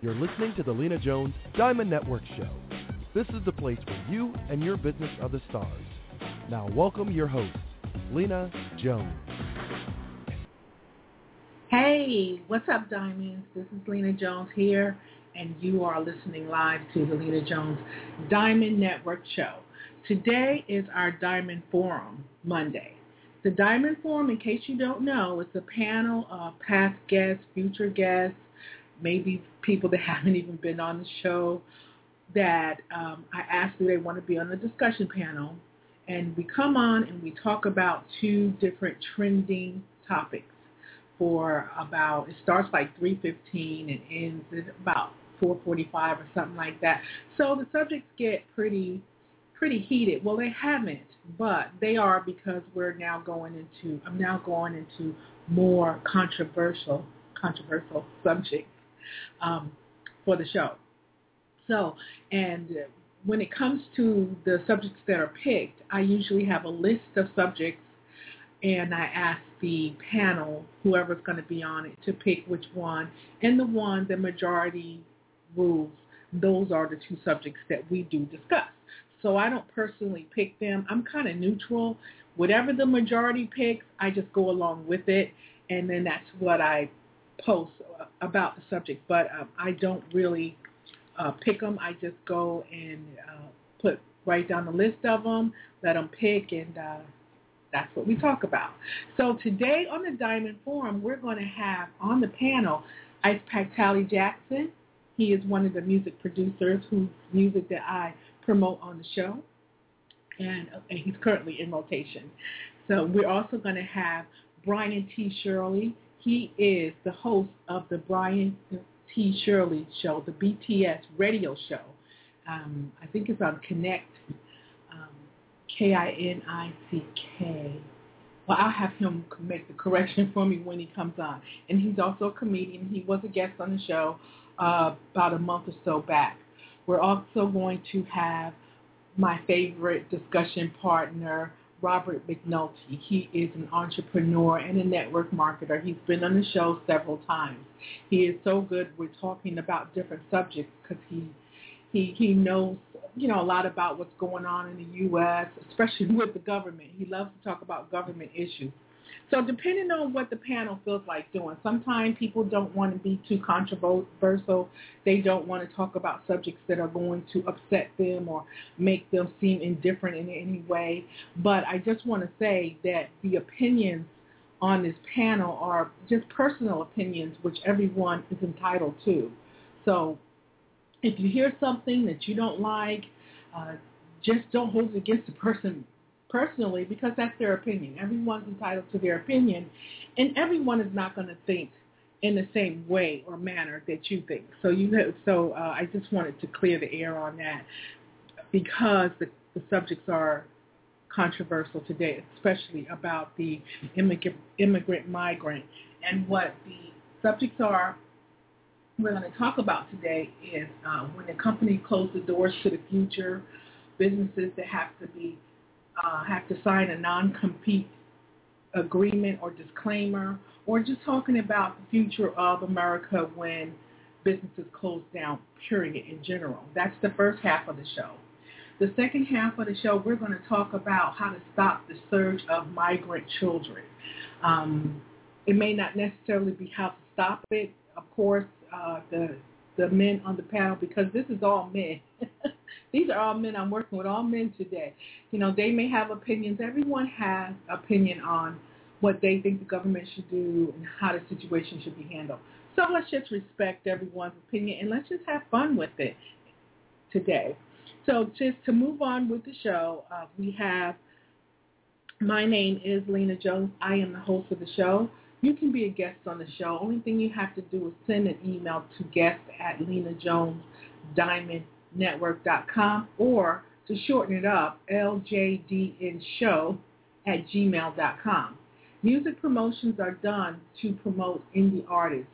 You're listening to the Lena Jones Diamond Network Show. This is the place where you and your business are the stars. Now welcome your host, Lena Jones. Hey, what's up, Diamonds? This is Lena Jones here, and you are listening live to the Lena Jones Diamond Network Show. Today is our Diamond Forum Monday. The Diamond Forum, in case you don't know, is a panel of past guests, future guests, maybe people that haven't even been on the show that um, I ask do they want to be on the discussion panel. And we come on and we talk about two different trending topics for about, it starts like 3.15 and ends at about 4.45 or something like that. So the subjects get pretty, pretty heated. Well, they haven't, but they are because we're now going into, I'm now going into more controversial, controversial subjects um, for the show. So, and when it comes to the subjects that are picked, I usually have a list of subjects and I ask the panel, whoever's going to be on it, to pick which one. And the one, the majority rules, those are the two subjects that we do discuss. So I don't personally pick them. I'm kind of neutral. Whatever the majority picks, I just go along with it. And then that's what I post about the subject. But um, I don't really uh, pick them. I just go and uh, put write down the list of them, let them pick, and uh, that's what we talk about. So today on the Diamond Forum, we're going to have on the panel Ice Pack Tally Jackson. He is one of the music producers whose music that I promote on the show, and, and he's currently in rotation. So we're also going to have Brian and T. Shirley. He is the host of the Brian T. Shirley Show, the BTS radio show. Um, I think it's on Connect K-I-N-I-C-K. Well, I'll have him make the correction for me when he comes on. And he's also a comedian. He was a guest on the show uh, about a month or so back. We're also going to have my favorite discussion partner, Robert McNulty. He is an entrepreneur and a network marketer. He's been on the show several times. He is so good with talking about different subjects because he he he knows you know a lot about what's going on in the U.S., especially with the government. He loves to talk about government issues. So depending on what the panel feels like doing, sometimes people don't want to be too controversial. They don't want to talk about subjects that are going to upset them or make them seem indifferent in any way. But I just want to say that the opinions on this panel are just personal opinions, which everyone is entitled to. So if you hear something that you don't like, uh, just don't hold it against the person personally because that's their opinion. Everyone's entitled to their opinion, and everyone is not going to think in the same way or manner that you think. So you know, so uh, I just wanted to clear the air on that because the, the subjects are controversial today, especially about the immigrant, immigrant migrant. And what the subjects are we're going to talk about today is uh, when a company closes the doors to the future, businesses that have to be uh, have to sign a non-compete agreement or disclaimer, or just talking about the future of America when businesses close down, period, in general. That's the first half of the show. The second half of the show, we're going to talk about how to stop the surge of migrant children. Um, it may not necessarily be how to stop it. Of course, uh, the the men on the panel because this is all men. These are all men. I'm working with all men today. You know, they may have opinions. Everyone has opinion on what they think the government should do and how the situation should be handled. So let's just respect everyone's opinion and let's just have fun with it today. So just to move on with the show, uh, we have My name is Lena Jones. I am the host of the show. You can be a guest on the show. Only thing you have to do is send an email to guest at lenajonesdiamondnetwork.com or to shorten it up, ljdnshow at gmail.com. Music promotions are done to promote indie artists.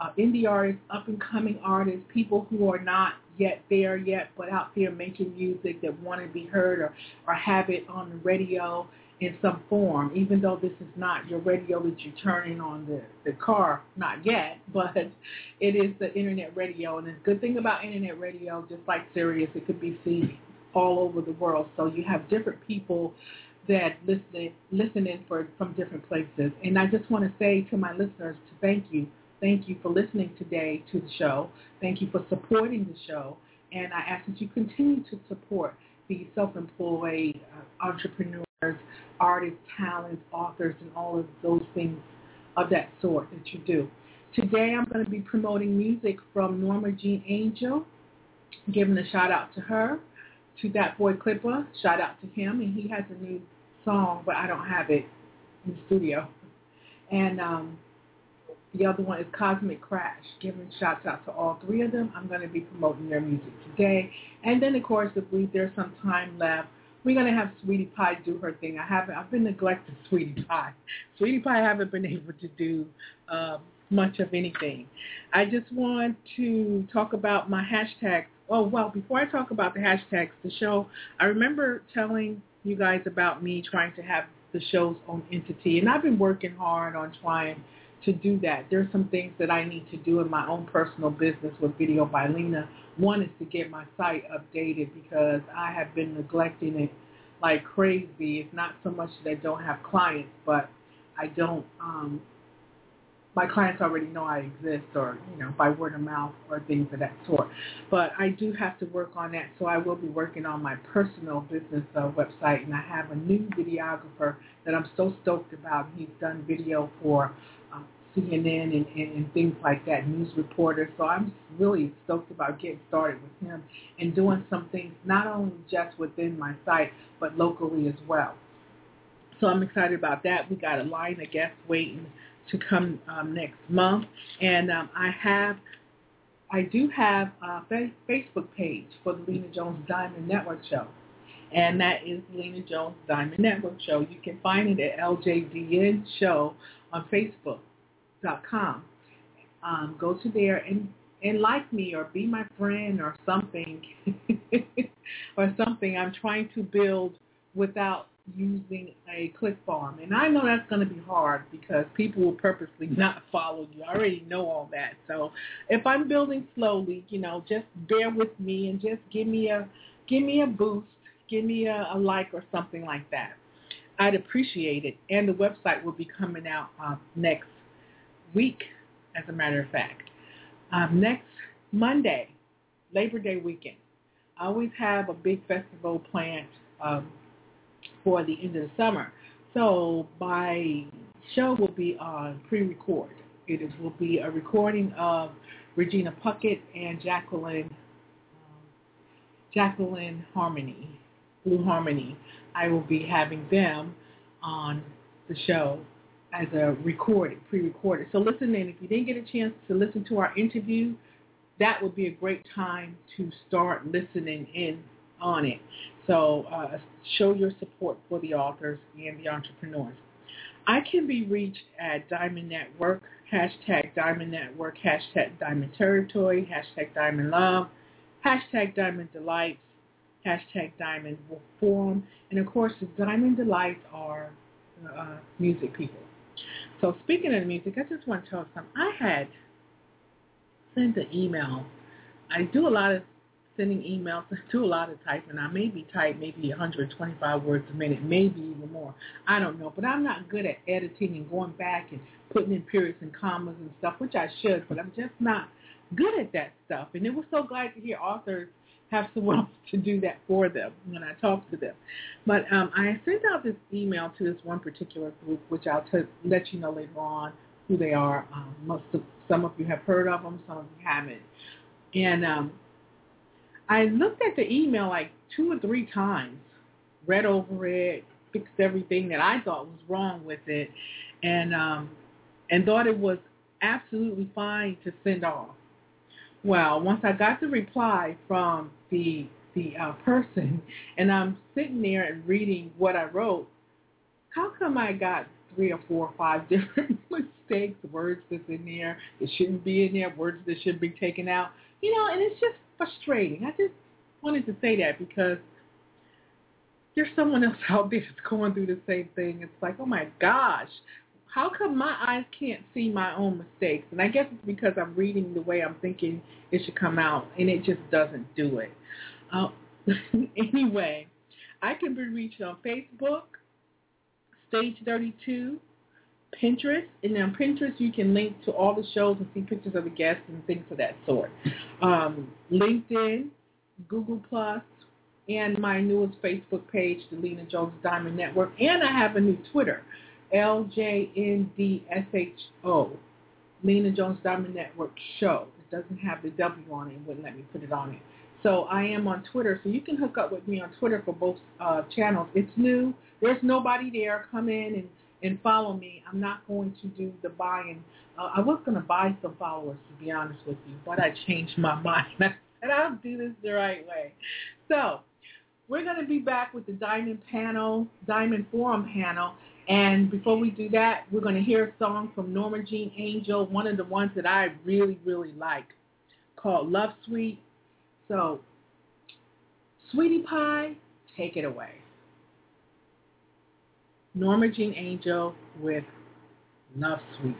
Uh, indie artists, up-and-coming artists, people who are not yet there yet, but out there making music that want to be heard or, or have it on the radio in some form, even though this is not your radio that you're turning on the, the car, not yet, but it is the internet radio. And the good thing about internet radio, just like Sirius, it could be seen all over the world. So you have different people that listen listening for from different places. And I just want to say to my listeners to thank you. Thank you for listening today to the show. Thank you for supporting the show. And I ask that you continue to support the self-employed uh, entrepreneurs, artists, talents, authors, and all of those things of that sort that you do. Today I'm going to be promoting music from Norma Jean Angel, giving a shout out to her, to that boy Clippa, shout out to him, and he has a new song, but I don't have it in the studio. And um, the other one is Cosmic Crash, giving shouts out to all three of them. I'm going to be promoting their music today. And then, of course, if we, there's some time left, we're to have Sweetie Pie do her thing. I haven't, I've been neglecting Sweetie Pie. Sweetie Pie haven't been able to do uh, much of anything. I just want to talk about my hashtags. Oh, well, before I talk about the hashtags, the show, I remember telling you guys about me trying to have the show's own entity. And I've been working hard on trying to do that. There's some things that I need to do in my own personal business with Video by Lena. One is to get my site updated because I have been neglecting it like crazy. It's not so much that I don't have clients, but I don't um, my clients already know I exist or, you know, by word of mouth or things of that sort. But I do have to work on that, so I will be working on my personal business uh, website, and I have a new videographer that I'm so stoked about. He's done video for CNN and, and, and things like that, news reporter. So I'm really stoked about getting started with him and doing some things not only just within my site, but locally as well. So I'm excited about that. We got a line of guests waiting to come um, next month. And um, I have, I do have a Facebook page for the Lena Jones Diamond Network Show. And that is Lena Jones Diamond Network Show. You can find it at LJDN Show on Facebook.com. Um, go to there and, and like me or be my friend or something or something. I'm trying to build without using a click farm. And I know that's going to be hard because people will purposely not follow you. I already know all that. So if I'm building slowly, you know, just bear with me and just give me a give me a boost, give me a, a like or something like that. I'd appreciate it. And the website will be coming out uh, next week, as a matter of fact. Um, next Monday, Labor Day weekend. I always have a big festival planned um, for the end of the summer. So my show will be on pre-record. It is, will be a recording of Regina Puckett and Jacqueline um, Jacqueline Harmony, Blue Harmony. I will be having them on the show as a recorded, pre-recorded. So listen in. If you didn't get a chance to listen to our interview, that would be a great time to start listening in on it. So uh, show your support for the authors and the entrepreneurs. I can be reached at Diamond Network, hashtag Diamond Network, hashtag Diamond Territory, hashtag Diamond Love, hashtag Diamond Delights, hashtag Diamond Forum, and of course the Diamond Delights are uh, music people. So speaking of music, I just want to tell some. I had sent an email. I do a lot of sending emails. I do a lot of typing. I maybe type maybe 125 words a minute, maybe even more. I don't know. But I'm not good at editing and going back and putting in periods and commas and stuff, which I should, but I'm just not good at that stuff. And it was so glad to hear authors have someone else to do that for them when I talk to them. But um, I sent out this email to this one particular group, which I'll t- let you know later on who they are. Um, most of, some of you have heard of them, some of you haven't. And um, I looked at the email like two or three times, read over it, fixed everything that I thought was wrong with it, and um, and thought it was absolutely fine to send off. Well, once I got the reply from the the uh, person, and I'm sitting there and reading what I wrote, how come I got three or four or five different mistakes, words that's in there that shouldn't be in there, words that should be taken out? You know, and it's just frustrating. I just wanted to say that because there's someone else out there that's going through the same thing. It's like, oh my gosh, how come my eyes can't see my own mistakes? And I guess it's because I'm reading the way I'm thinking it should come out, and it just doesn't do it. Uh, anyway, I can be reached on Facebook, Stage 32, Pinterest, and on Pinterest you can link to all the shows and see pictures of the guests and things of that sort. Um, LinkedIn, Google Plus, and my newest Facebook page, the Lena Jones Diamond Network, and I have a new Twitter, L-J-N-D-S-H-O, Lena Jones Diamond Network Show. It doesn't have the W on it. It wouldn't let me put it on it. So I am on Twitter, so you can hook up with me on Twitter for both uh, channels. It's new. There's nobody there. Come in and, and follow me. I'm not going to do the buying. Uh, I was going to buy some followers, to be honest with you, but I changed my mind. and I'll do this the right way. So we're going to be back with the Diamond panel, Diamond Forum panel. And before we do that, we're going to hear a song from Norma Jean Angel, one of the ones that I really, really like, called Love Sweet. So, Sweetie Pie, take it away. Norma Jean Angel with Love Suite.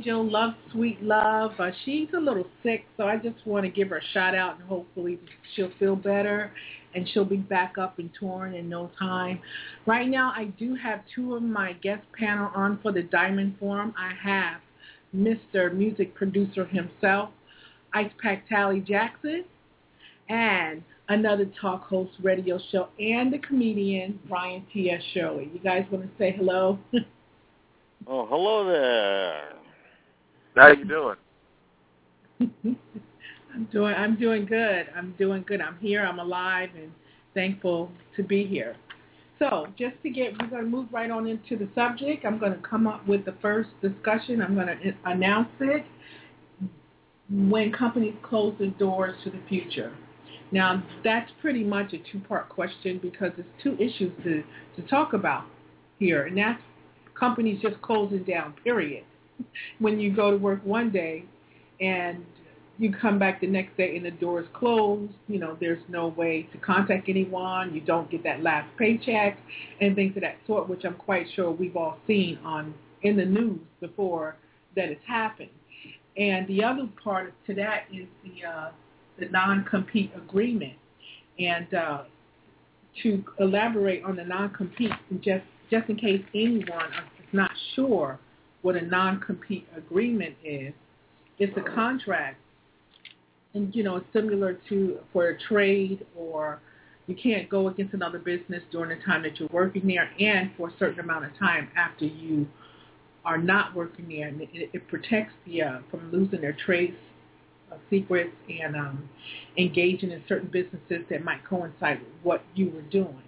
Angel, Love Sweet Love. Uh, she's a little sick, so I just want to give her a shout out and hopefully she'll feel better and she'll be back up and touring in no time. Right now, I do have two of my guest panel on for the Diamond Forum. I have Mr. Music Producer himself, Ice Pack Tally Jackson, and another talk host radio show, and the comedian Brian T.S. Shirley. You guys want to say hello? oh, hello there. How are you doing? I'm doing I'm doing good. I'm doing good. I'm here. I'm alive and thankful to be here. So just to get, we're going to move right on into the subject. I'm going to come up with the first discussion. I'm going to announce it when companies close their doors to the future. Now, that's pretty much a two-part question because there's two issues to, to talk about here, and that's companies just closing down, period. When you go to work one day and you come back the next day and the door is closed, you know, there's no way to contact anyone, you don't get that last paycheck, and things of that sort, which I'm quite sure we've all seen on in the news before that it's happened. And the other part to that is the uh, the non-compete agreement. And uh, to elaborate on the non-compete, just just in case anyone is not sure what a non-compete agreement is, it's a contract, and you know it's similar to for a trade or you can't go against another business during the time that you're working there, and for a certain amount of time after you are not working there, and it, it protects the uh, from losing their trade uh, secrets and um, engaging in certain businesses that might coincide with what you were doing,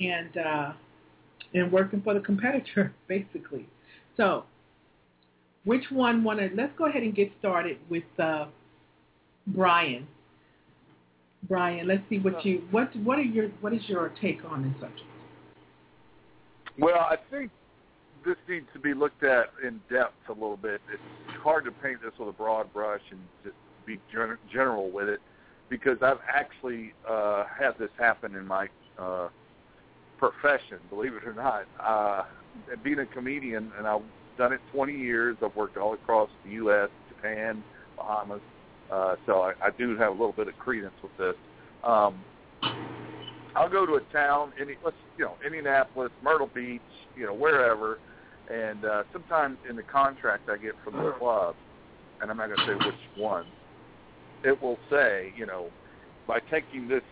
and uh, and working for the competitor basically. So, which one want to? Let's go ahead and get started with uh, Brian. Brian, let's see what you what what are your what is your take on this subject? Well, I think this needs to be looked at in depth a little bit. It's hard to paint this with a broad brush and just be gen- general with it because I've actually uh, had this happen in my uh, profession, believe it or not. Uh, being a comedian, and I've done it 20 years. I've worked all across the U.S., Japan, Bahamas. Uh, so I, I do have a little bit of credence with this. Um, I'll go to a town, any, let's you know, Indianapolis, Myrtle Beach, you know, wherever, and uh, sometimes in the contract I get from the club, and I'm not going to say which one, it will say, you know, by taking this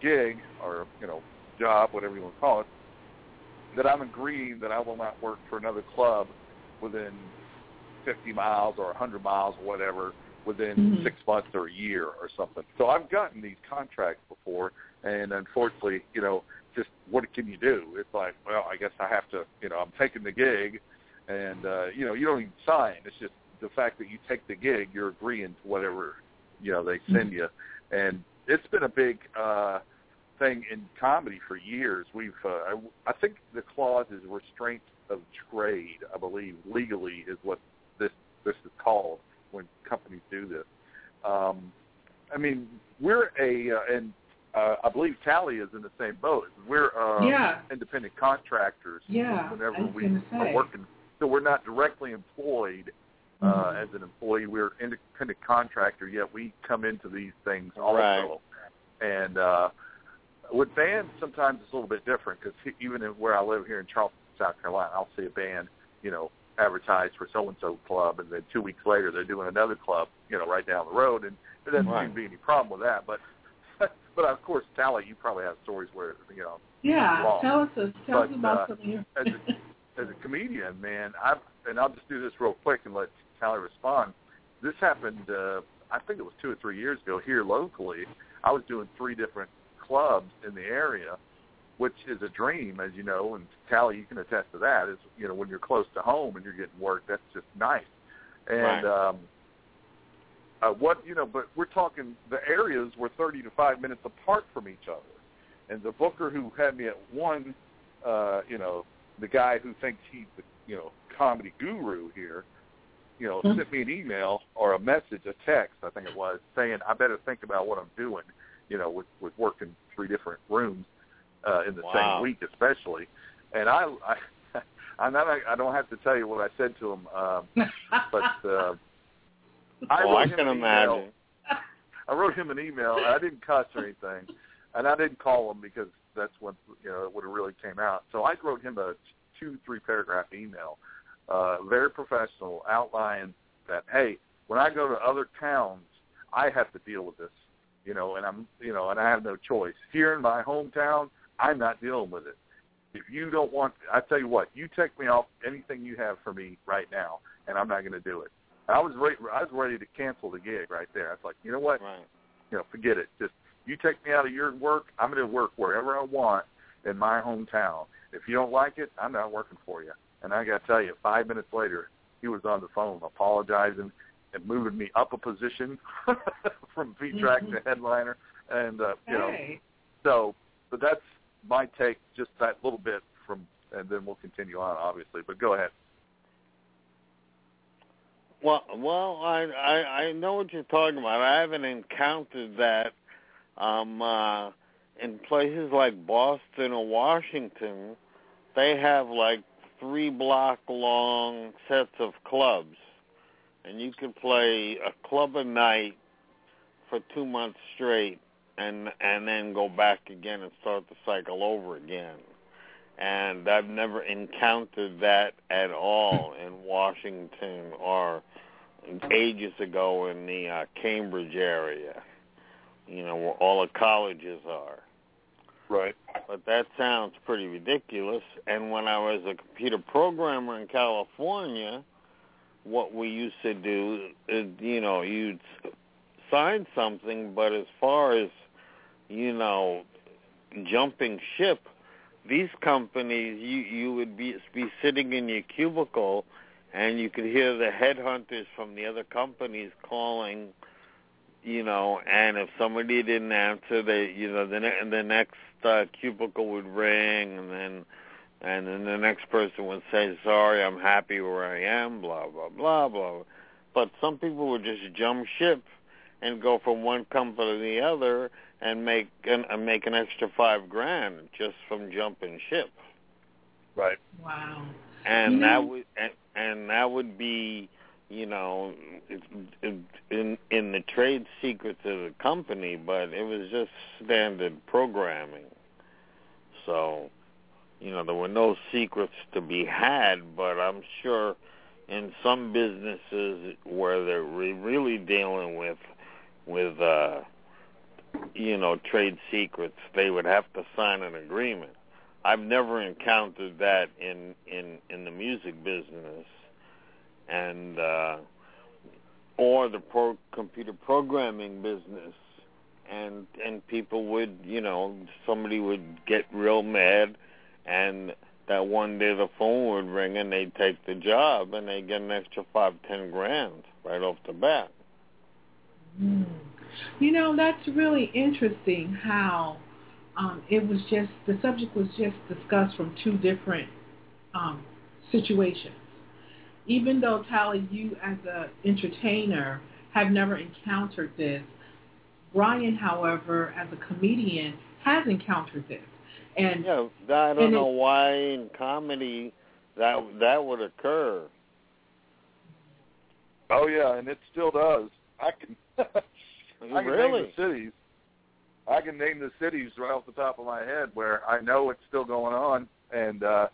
gig or you know job, whatever you want to call it, that I'm agreeing that I will not work for another club within 50 miles or 100 miles or whatever within mm-hmm. six months or a year or something. So I've gotten these contracts before, and unfortunately, you know, just what can you do? It's like, well, I guess I have to, you know, I'm taking the gig, and uh, you know, you don't even sign. It's just the fact that you take the gig, you're agreeing to whatever you know they send you, and it's been a big uh, thing in comedy for years. We've uh, I, I think the clause is restraint of trade. I believe legally is what this this is called when companies do this. Um, I mean, we're a uh, and uh, I believe Tali is in the same boat. We're uh, yeah. independent contractors. Yeah, whenever we are working, so we're not directly employed uh, mm-hmm. as an employee. We're independent contractor, yet we come into these things also. Right. And uh, with bands, sometimes it's a little bit different because even in, where I live here in Charleston, South Carolina, I'll see a band, you know, advertised for so and so club, and then two weeks later they're doing another club, you know, right down the road, and there doesn't right. seem to be any problem with that. But but of course, Tali, you probably have stories where you know. Yeah, wrong. tell us tell but, us about uh, some of your. as, a, as a comedian, man, I've and I'll just do this real quick and let Tali respond. This happened, uh, I think it was two or three years ago here locally. I was doing three different clubs in the area, which is a dream, as you know, and Tali, you can attest to that. Is you know when you're close to home and you're getting work, that's just nice. And right. um, uh, what you know, but we're talking the areas were 30 to five minutes apart from each other, and the booker who had me at one, uh, you know, the guy who thinks he's the you know comedy guru here, you know, Mm-hmm. sent me an email or a message, a text, I think it was, saying I better think about what I'm doing, you know, with with working three different rooms uh, in the Wow. same week, especially. and I, I I'm not, I don't have to tell you what I said to him, uh, but uh, I oh, wrote I him can an imagine. email. I wrote him an email. And I didn't cuss or anything, and I didn't call him because that's when you know it would have really came out. So I wrote him a two, three paragraph email, uh, very professional, outlining that hey, when I go to other towns, I have to deal with this, you know, and I'm you know, and I have no choice. Here in my hometown, I'm not dealing with it. If you don't want, I tell you what, you take me off anything you have for me right now, and I'm not going to do it. I was ready. I was ready to cancel the gig right there. I was like, you know what? Right. You know, forget it. Just you take me out of your work. I'm going to work wherever I want in my hometown. If you don't like it, I'm not working for you. And I got to tell you, five minutes later, he was on the phone apologizing and moving me up a position from feed track Mhm. to headliner. And uh, you know, so, but that's my take, just that little bit from, and then we'll continue on, obviously. But go ahead. Well, well, I, I I know what you're talking about. I haven't encountered that um uh in places like Boston or Washington. They have like three block long sets of clubs, and you can play a club a night for two months straight, and and then go back again and start the cycle over again. And I've never encountered that at all in Washington or ages ago in the uh, Cambridge area, you know, where all the colleges are. Right. But that sounds pretty ridiculous. And when I was a computer programmer in California, what we used to do is, you know, you'd sign something, but as far as, you know, jumping ship, these companies, you you would be be sitting in your cubicle, and you could hear the headhunters from the other companies calling, you know, and if somebody didn't answer, they, you know, the ne- the next uh, cubicle would ring, and then and then the next person would say, "Sorry, I'm happy where I am," blah blah blah blah. But some people would just jump ship and go from one company to the other and make an uh, make an extra five grand just from jumping ship, Right. Wow. and You know- that would and, and that would be you know in in in the trade secrets of the company, but it was just standard programming. So, you know, there were no secrets to be had, but I'm sure in some businesses where they're re- really dealing with with uh you know trade secrets, they would have to sign an agreement. I've never encountered that in in in the music business and uh or the pro computer programming business and and people would you know somebody would get real mad and that one day the phone would ring and they'd take the job and they'd get an extra five ten grand right off the bat Mm. You know, that's really interesting how um, it was just, the subject was just discussed from two different um, situations. Even though, Tali, you as an entertainer have never encountered this, Brian, however, as a comedian, has encountered this. And yeah i don't know it- why in comedy that that would occur Oh yeah, and it still does. I can. I can really name the cities. I can name the cities right off the top of my head where I know it's still going on, and uh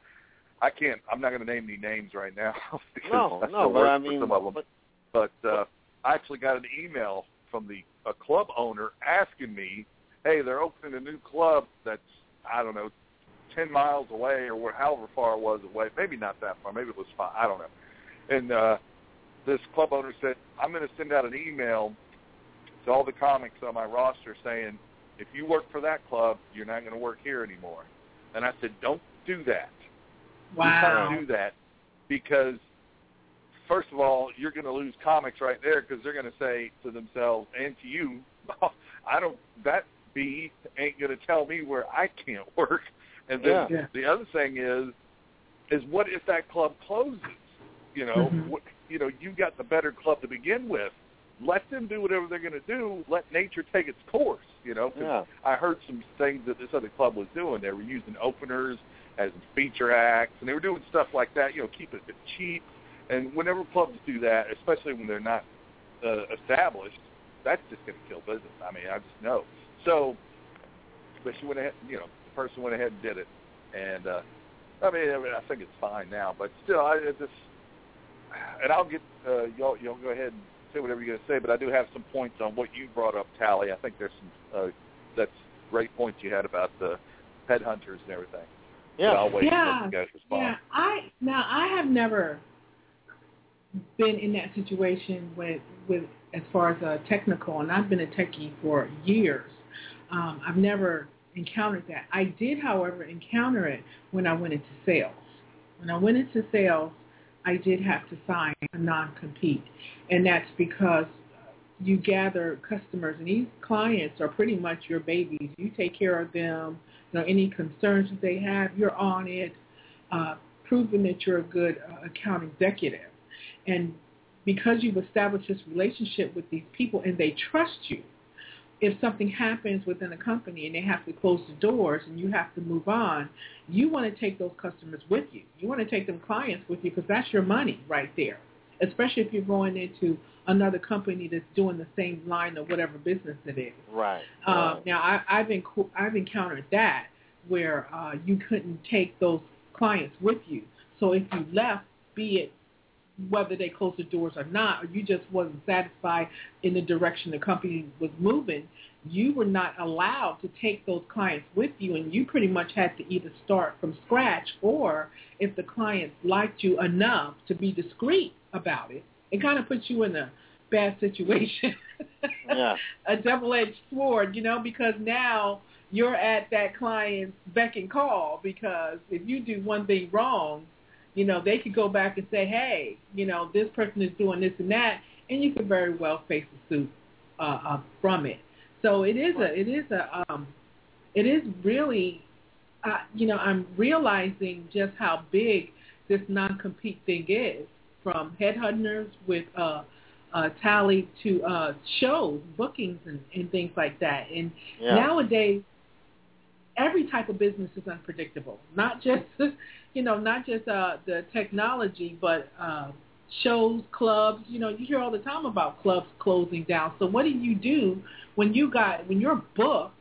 I can't. I'm not going to name any names right now because no no but i mean some of them. but But uh, I actually got an email from the a club owner asking me, "Hey, they're opening a new club that's I don't know, ten miles away or where, however far it was away. Maybe not that far. Maybe it was five. I don't know." And uh, this club owner said, "I'm going to send out an email to all the comics on my roster saying, if you work for that club, you're not going to work here anymore." And I said, "Don't do that." wow. You can't do that because, first of all, you're going to lose comics right there because they're going to say to themselves and to you, oh, "I don't that B ain't going to tell me where I can't work." And then Yeah. Yeah. the other thing is, is what if that club closes? You know, Mhm. what, you know, you got the better club to begin with. Let them do whatever they're going to do. Let nature take its course. You know, 'cause yeah I heard some things that this other club was doing. They were using openers as feature acts, and they were doing stuff like that. You know, keep it cheap. And whenever clubs do that, especially when they're not uh, established, that's just going to kill business. I mean, I just know. So, but she went ahead. You know, the person went ahead and did it, and uh, I mean, I mean, I think it's fine now. But still, I it just and I'll get uh, y'all. Y'all go ahead and say whatever you're going to say. But I do have some points on what you brought up, Tali. I think there's some uh, that's great points you had about the headhunters and everything. Yeah, But I'll wait Yeah. until you guys respond. Yeah, I now I have never been in that situation with with as far as a technical, and I've been a techie for years. Um, I've never encountered that. I did, however, encounter it when I went into sales. When I went into sales, I did have to sign a non-compete, and that's because you gather customers, and these clients are pretty much your babies. You take care of them. You know, any concerns that they have, you're on it, uh, proving that you're a good uh, account executive. And because you've established this relationship with these people and they trust you, if something happens within a company and they have to close the doors and you have to move on, you want to take those customers with you. You want to take them clients with you because that's your money right there, especially if you're going into another company that's doing the same line of whatever business it is. right. Uh, right. now, I, I've I've encountered that where uh, you couldn't take those clients with you. So if you left, be it whether they closed the doors or not, or you just wasn't satisfied in the direction the company was moving, you were not allowed to take those clients with you, and you pretty much had to either start from scratch or if the clients liked you enough to be discreet about it, it kind of puts you in a bad situation. Yeah. a double-edged sword, you know, because now you're at that client's beck and call because if you do one thing wrong, you know, they could go back and say, hey, you know, this person is doing this and that, and you could very well face a suit uh, uh, from it. So it is a, it is a, um, it is really, uh, you know, I'm realizing just how big this non-compete thing is, from headhunters with uh, uh, Tali to uh, shows, bookings, and, and things like that. And Yeah. nowadays, every type of business is unpredictable. Not just, you know, not just uh, the technology, but uh, shows, clubs. You know, you hear all the time about clubs closing down. So what do you do when you got when you're booked?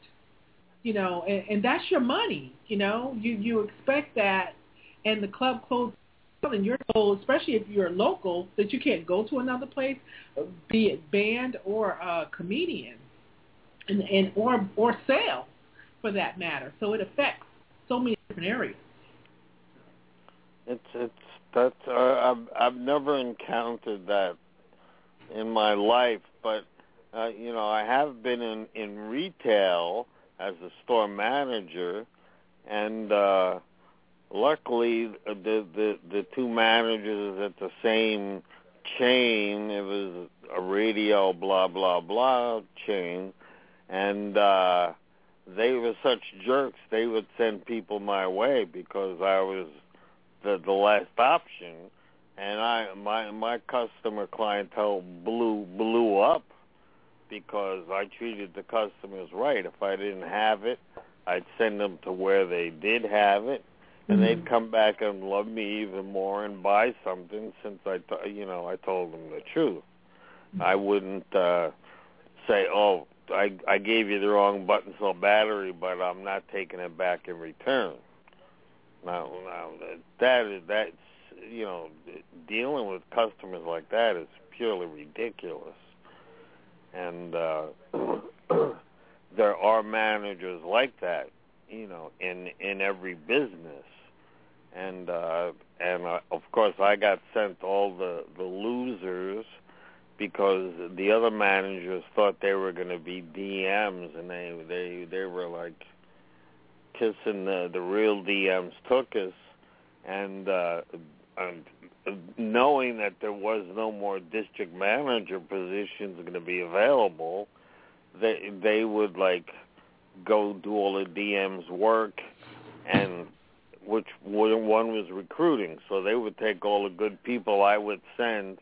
You know, and, and that's your money. You know, you you expect that, and the club closes and you're told, especially if you're local, that you can't go to another place, be it band or a comedian, and and or or sale for that matter. So it affects so many different areas. It's it's that's uh, I've I've never encountered that in my life, but uh, you know I have been in in retail as a store manager, and uh, luckily the the the two managers at the same chain it was a radio blah blah blah chain, and uh, they were such jerks they would send people my way because I was the the last option and I my my customer clientele blew blew up because I treated the customers right. If I didn't have it, I'd send them to where they did have it and they'd come back and love me even more and buy something since I t- you know I told them the truth. I wouldn't uh say, "Oh, I I gave you the wrong button cell battery, but I'm not taking it back in return." Now, now that is that's you know dealing with customers like that is purely ridiculous, and uh, there are managers like that, you know, in in every business, and uh, and uh, of course I got sent all the the losers because the other managers thought they were going to be DMs, and they they they were like kissing the the real DMs took us, and uh, and knowing that there was no more district manager positions going to be available, they they would like go do all the DMs work, and which one was recruiting, so they would take all the good people I would send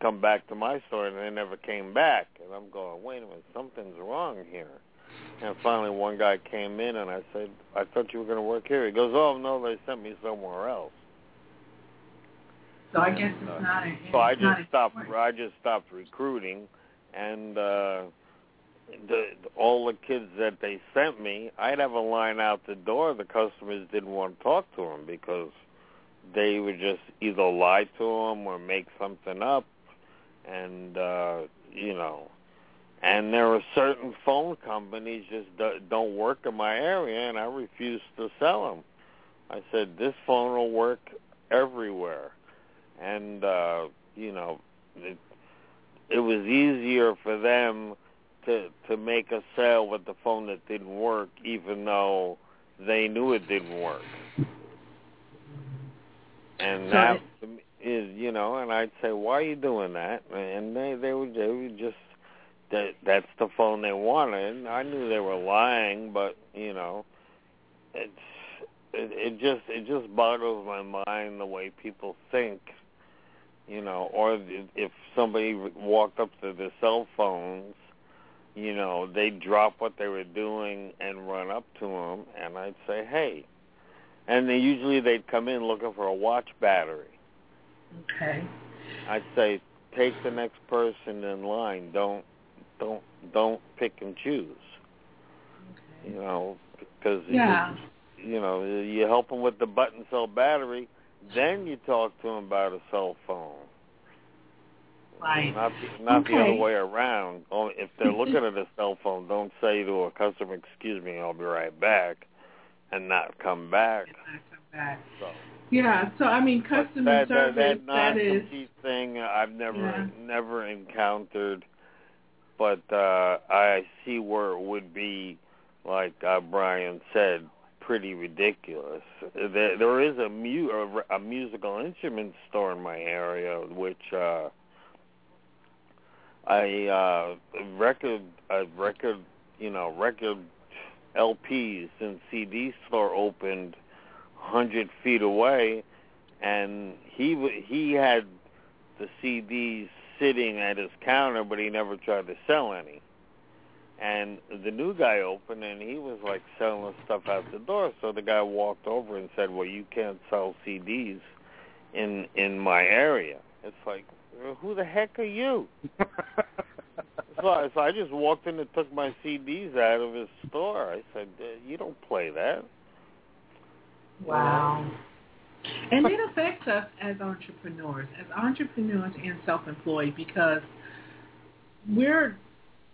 come back to my store, and they never came back. And I'm going, wait a minute, something's wrong here. And finally, one guy came in, and I said, "I thought you were going to work here." He goes, "Oh no, they sent me somewhere else." So I guess And, uh, it's not. A, So I just stopped. I just stopped recruiting, and uh, the all the kids that they sent me, I'd have a line out the door. The customers didn't want to talk to them because they would just either lie to them or make something up, and uh, you know. And there are certain phone companies just do, don't work in my area, and I refused to sell them. I said this phone will work everywhere and uh you know it it was easier for them to to make a sale with the phone that didn't work even though they knew it didn't work and that to me is you know and I'd say why are you doing that and they they would they would just that that's the phone they wanted I knew they were lying but you know it's it, it just it just boggles my mind the way people think you know, or if- somebody walked up to the cell phones, you know, they'd drop what they were doing and run up to them, and I'd say, hey. And they usually they'd come in looking for a watch battery. Okay. I'd say, take the next person in line. Don't, don't, don't pick and choose. Okay. You know, because Yeah. you know you help them with the button cell battery, then you talk to them about a cell phone. Right. Not the, not the other way around. Only if they're looking at a cell phone, don't say to a customer, "Excuse me, I'll be right back," and not come back. Not come back. So Yeah. So I mean, customer that, that, service. that That is. non-compete thing, uh, I've never Yeah. never encountered, but uh I see where it would be, like uh, Brian said, pretty ridiculous. There, there is a, mu- a, a musical instrument store in my area, which. uh a uh record a record you know record LPs and CD store opened hundred feet away, and he w- he had the CDs sitting at his counter, but he never tried to sell any. And the new guy opened, and he was like selling stuff out the door. So the guy walked over and said, "Well, you can't sell CDs in in my area." It's like, well, who the heck are you? So, I- so I just walked in and took my CDs out of his store. I said, "You don't play that." Wow. And it affects us as entrepreneurs, as entrepreneurs and self-employed, because we're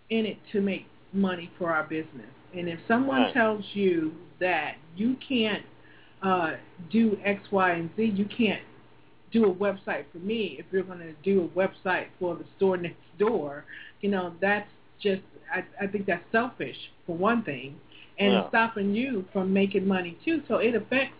in it to make money for our business. And if someone Right. tells you that you can't uh, do X, Y, and Z, you can't do a website for me if you're going to do a website for the store next door, you know, that's just, I, I think that's selfish, for one thing, and Yeah. stopping you from making money, too. So it affects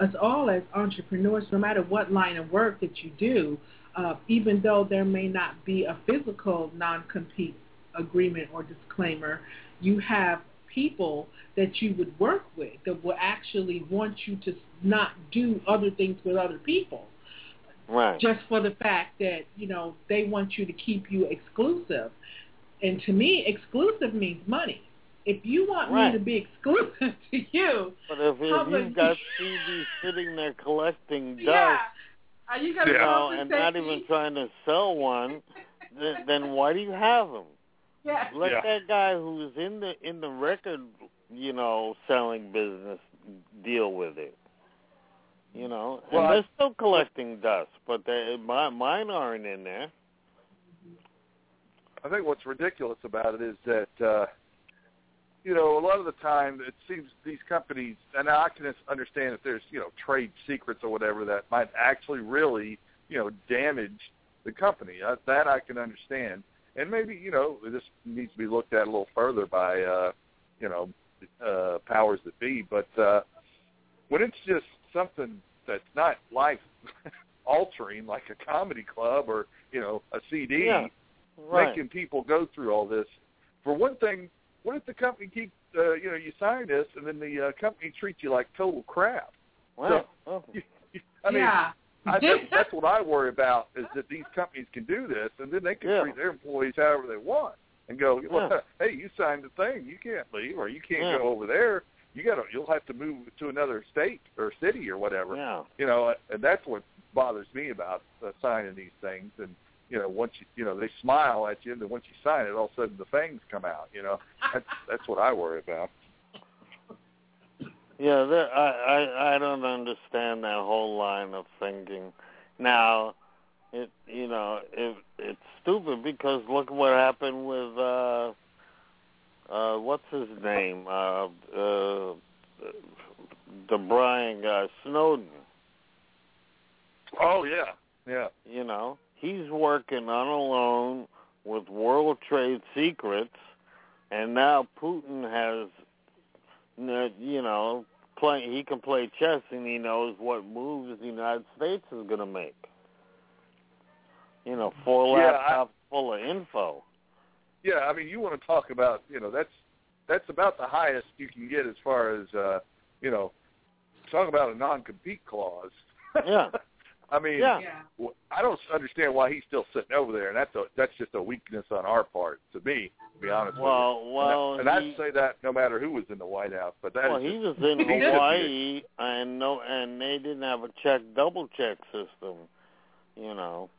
us all as entrepreneurs, no matter what line of work that you do, uh, even though there may not be a physical non-compete agreement or disclaimer, you have people that you would work with that will actually want you to not do other things with other people Right. just for the fact that you know they want you to keep you exclusive and to me exclusive means money if you want Right. me to be exclusive to you But if, if How you've about- got CDs sitting there collecting dust, yeah are you going to you come know, and not to even trying to sell one, then, then why do you have them? yeah Let Yeah. that guy who's in the in the record, you know, selling business deal with it. You know, Well, and they're still collecting dust, but they, my, mine aren't in there. I think what's ridiculous about it is that uh, you know a lot of the time it seems these companies, and I can understand if there's you know trade secrets or whatever that might actually really you know damage the company. Uh, that I can understand, and maybe you know this needs to be looked at a little further by uh, you know uh, powers that be. But uh, when it's just something that's not life altering, like a comedy club or you know a CD Yeah, right. making people go through all this. For one thing, what if the company keep uh, you know you sign this and then the uh, company treats you like total crap? Well, oh, I mean, yeah I, that's, that's what I worry about is that these companies can do this and then they can Yeah. treat their employees however they want. and go, well, Yeah. "Hey, you signed the thing. You can't leave, or you can't Yeah. go over there. You got to. You'll have to move to another state or city or whatever." Yeah. You know, and that's what bothers me about uh, signing these things. And you know, once you you know they smile at you, and then once you sign it, all of a sudden the fangs come out. You know, that's that's what I worry about. Yeah, there, I, I I don't understand that whole line of thinking. Now, it you know it it's stupid because look what happened with uh uh what's his name uh uh the Brian guy Snowden. Oh yeah, yeah. You know he's working on a loan with World Trade Secrets, and now Putin has you know, play he can play chess and he knows what moves the United States is going to make. You know, four Yeah, laptops full of info. Yeah, I mean, you want to talk about, you know, that's that's about the highest you can get as far as, uh, you know, talk about a non-compete clause. Yeah. I mean, Yeah. I don't understand why he's still sitting over there, and that's a that's just a weakness on our part, to me, to be honest Well, with you. well, and, I, and he, I'd say that no matter who was in the White House, but that well, he was in he. Hawaii and no, and they didn't have a check double check system. You know.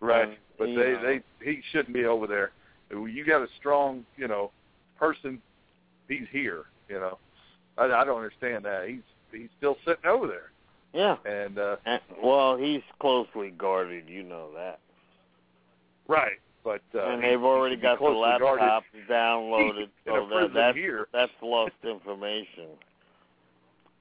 right. and, But they know. they he shouldn't be over there. You got a strong, you know, person. He's here. You know, I, I don't understand that. He's he's still sitting over there, Yeah. and uh And, well, he's closely guarded. You know that. right. But uh, and they've already got the closely guarded laptop downloaded, so that that's here. that's lost information.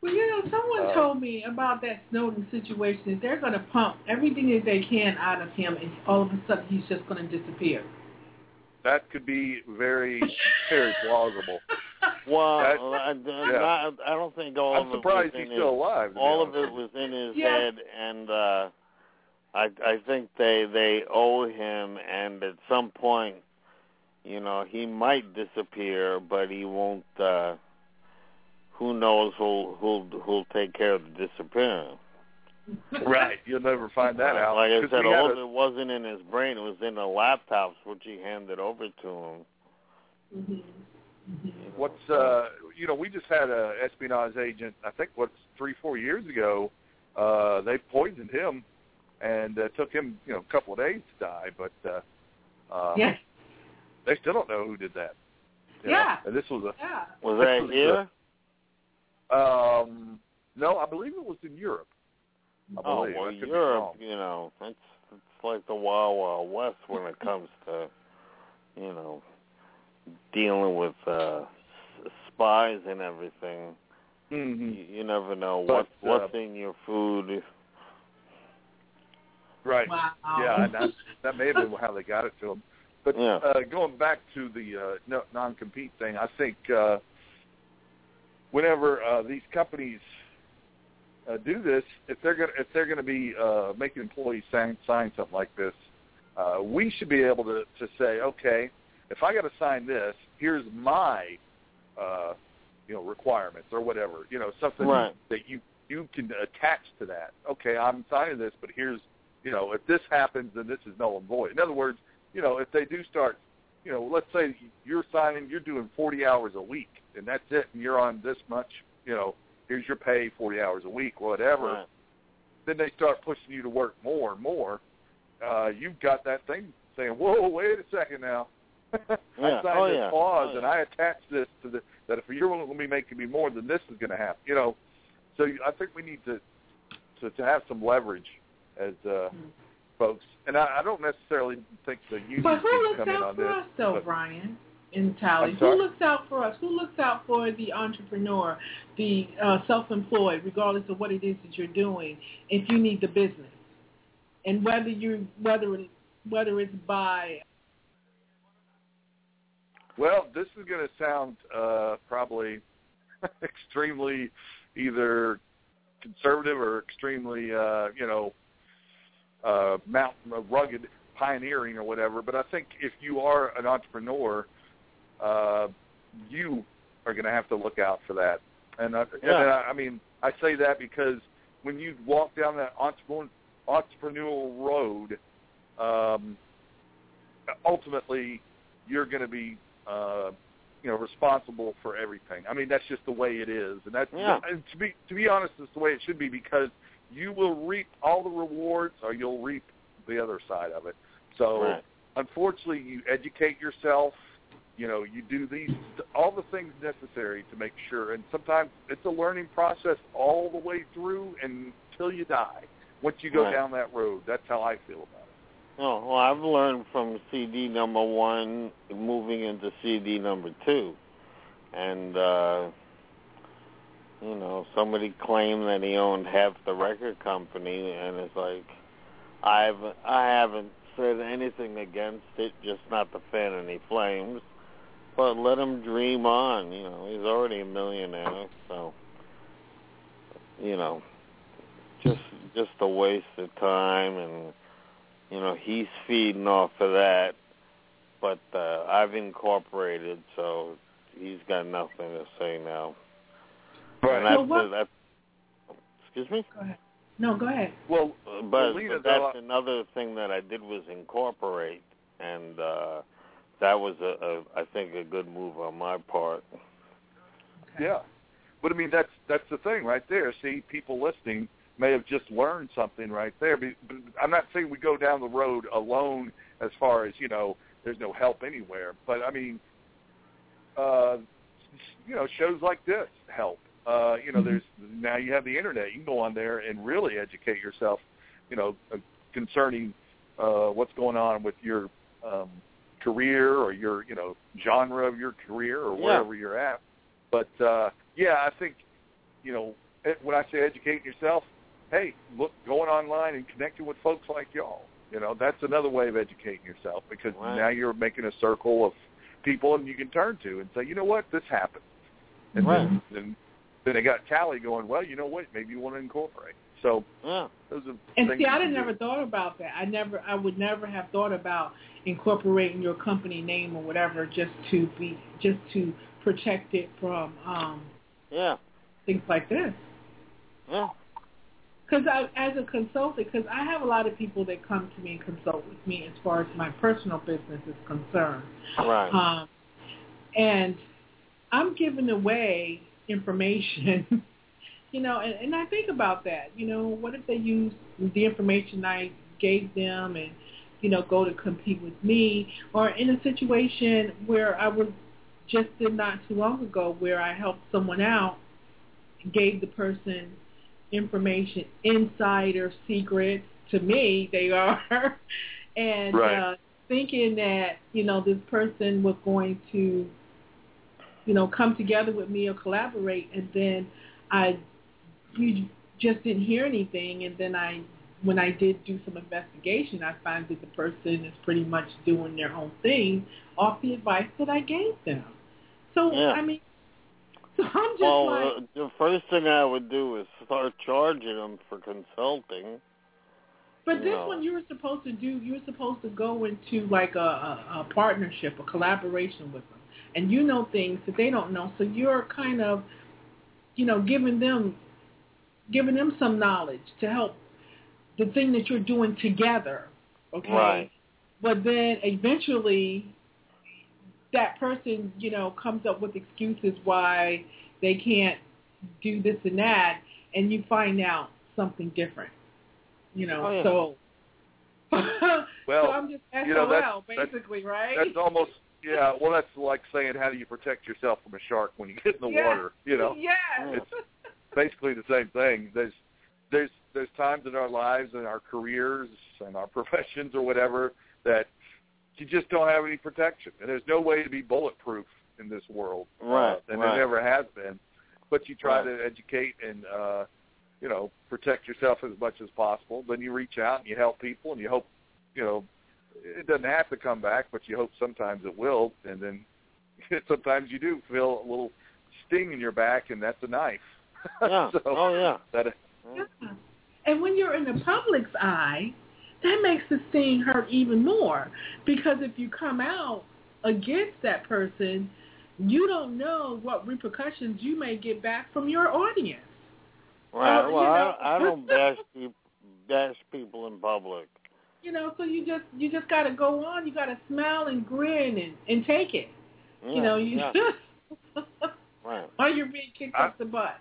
Well, you know, someone Uh, told me about that Snowden situation. That they're going to pump everything that they can out of him, and all of a sudden he's just going to disappear. That could be very very plausible. Well, That- I, I, yeah. not, I don't think all I'm of it surprised was he's in still his, alive. all of it was in his Yeah. head, and uh, I I think they they owe him, and at some point, you know, he might disappear, but he won't. uh Who knows who'll who'll who'll take care of the disappearance? Right. You'll never find that out. Like I said, we had all a- of it wasn't in his brain; it was in the laptops, which he handed over to him. hmm hmm what's uh you know we just had a espionage agent i think what's three four years ago uh they poisoned him and uh, took him you know a couple of days to die but uh uh Yeah. they still don't know who did that you know? Yeah. and this was Yeah. Was that was here? a um no i believe it was in europe I Oh believe. well, I could be Europe, you know, it's it's like the Wild Wild West when it comes to, you know, dealing with uh spies and everything. Mhm. You, you never know But, what uh, what's in your food. right Wow. Yeah, and that, that may have been how they got it to him. But Yeah. uh, going back to the uh, no, non-compete thing, I think uh, whenever uh, these companies uh, do this, if they're going if they're going to be uh, making employees sign, sign something like this, uh, we should be able to to say, okay, if I got to sign this, here's my uh, you know requirements or whatever, you know something Right. that you you can attach to that. Okay, I'm signing this, but here's you know, if this happens, then this is null and void. In other words, you know, if they do start, you know, let's say you're signing, you're doing 40 hours a week, and that's it, and you're on this much, you know, here's your pay, 40 hours a week, whatever. Right. Then they start pushing you to work more and more. Uh, you've got that thing saying, whoa, wait a second now. Yeah. I signed Oh, this yeah. clause, Oh, and. I attached this to the that if you're willing to be making me more, then this is going to happen. You know, so you- I think we need to to, to have some leverage as uh, folks. And I, I don't necessarily think the unions But who can looks come in out on for this. us, though, but- Brian? In Tali, who looks out for us? Who looks out for the entrepreneur, the uh, self-employed, regardless of what it is that you're doing? If you need the business, and whether you whether it, whether it's by Well, this is going to sound uh, probably extremely either conservative or extremely, uh, you know, uh, mountain rugged, pioneering or whatever. But I think if you are an entrepreneur, uh, you are going to have to look out for that. And, uh, and I, I mean, I say that because when you walk down that entrepreneur, entrepreneurial road, um, ultimately you're going to be uh, you know responsible for everything. I mean that's just the way it is, and that's Yeah. and to be to be honest, it's the way it should be because you will reap all the rewards or you'll reap the other side of it. So Right. unfortunately, you educate yourself. You know, you do these all the things necessary to make sure, and sometimes it's a learning process all the way through until you die. Once you go Right. down that road, that's how I feel about it. Oh, well, I've learned from CD number one moving into CD number two. And, uh, you know, somebody claimed that he owned half the record company, and it's like, I've, I haven't said anything against it, just not to fan any flames. But let him dream on, you know, he's already a millionaire, so, you know, just, just a waste of time and, you know he's feeding off of that but uh i've incorporated so he's got nothing to say now and that's, So what- that's excuse me Go ahead. No, go ahead. Well, Uh, but, well, Lena, but though, that's another thing that i did was incorporate and uh that was a, a i think a good move on my part Okay. Yeah, but I mean that's that's the thing right there. See, people listening may have just learned something right there. But but I'm not saying we go down the road alone as far as you know. There's no help anywhere. But I mean, uh, you know, shows like this help. Uh, you know, there's now you have the internet. You can go on there and really educate yourself. You know, uh, concerning uh, what's going on with your um, career or your you know genre of your career or Yeah. wherever you're at. But uh, yeah, I think you know eh, when I say educate yourself, hey, look, going online and connecting with folks like y'all. You know, that's another way of educating yourself because Right. now you're making a circle of people and you can turn to and say, you know what, this happened. And Right. then, then then they got Callie going, well, you know what, maybe you want to incorporate. So yeah those are And see, I can didn't never thought about that. I never, I would never have thought about incorporating your company name or whatever just to be, just to protect it from um yeah things like this. yeah Because as a consultant, because I have a lot of people that come to me and consult with me as far as my personal business is concerned. right Um, and I'm giving away information, you know, and, and I think about that. You know, what if they use the information I gave them and, you know, go to compete with me? Or in a situation where I was just did not too long ago where I helped someone out, gave the person information, insider secrets to me, they are, and Right. uh, thinking that, you know, this person was going to you know, come together with me or collaborate, and then I you just didn't hear anything, and then I, when I did do some investigation, I find that the person is pretty much doing their own thing off the advice that I gave them. So Yeah. I mean, I'm just well like, uh, the first thing i would do is start charging them for consulting but this one you were supposed to do, you were supposed to go into like a, a, a partnership, a collaboration with them, and you know things that they don't know, so you're kind of, you know, giving them, giving them some knowledge to help the thing that you're doing together, okay? Right. But then eventually, that person, you know, comes up with excuses why they can't do this and that, and you find out something different, you know. Oh, yeah. So, Well, so I'm just SOL, you know, that's- that's- basically, right? That's almost yeah. Well, that's like saying how do you protect yourself from a shark when you get in the Yeah. water? You know, Yes. It's basically the same thing. There's there's there's times in our lives and our careers and our professions or whatever that you just don't have any protection, and there's no way to be bulletproof in this world, Right, uh, and right. there never has been. But you try Right. to educate and uh, you know protect yourself as much as possible. Then you reach out and you help people, and you hope you know it doesn't have to come back, but you hope sometimes it will, and then sometimes you do feel a little sting in your back, and that's a knife. yeah so oh yeah that Yeah. And when you're in the public's eye, that makes the sting hurt even more because if you come out against that person, you don't know what repercussions you may get back from your audience. Right. Well, Well, you know- I, I don't bash people, bash people in public. You know, so you just you just got to go on. You got to smile and grin and and take it. Yeah, you know, you yeah, right. or you're being kicked I- up the butt.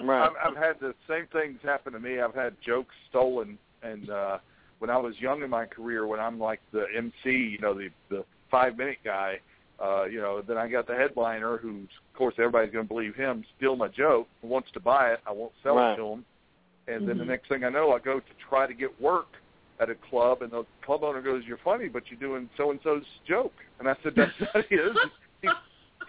Right. I've, I've had the same things happen to me. I've had jokes stolen, and uh, when I was young in my career, when I'm like the MC, you know, the the five minute guy, uh, you know, then I got the headliner, who's of course everybody's going to believe him, steal my joke, wants to buy it. I won't sell Right. it to him, and then the Mhm. next thing I know, I go to try to get work at a club, and the club owner goes, "You're funny, but you're doing so and so's joke," and I said, "That's not his." He,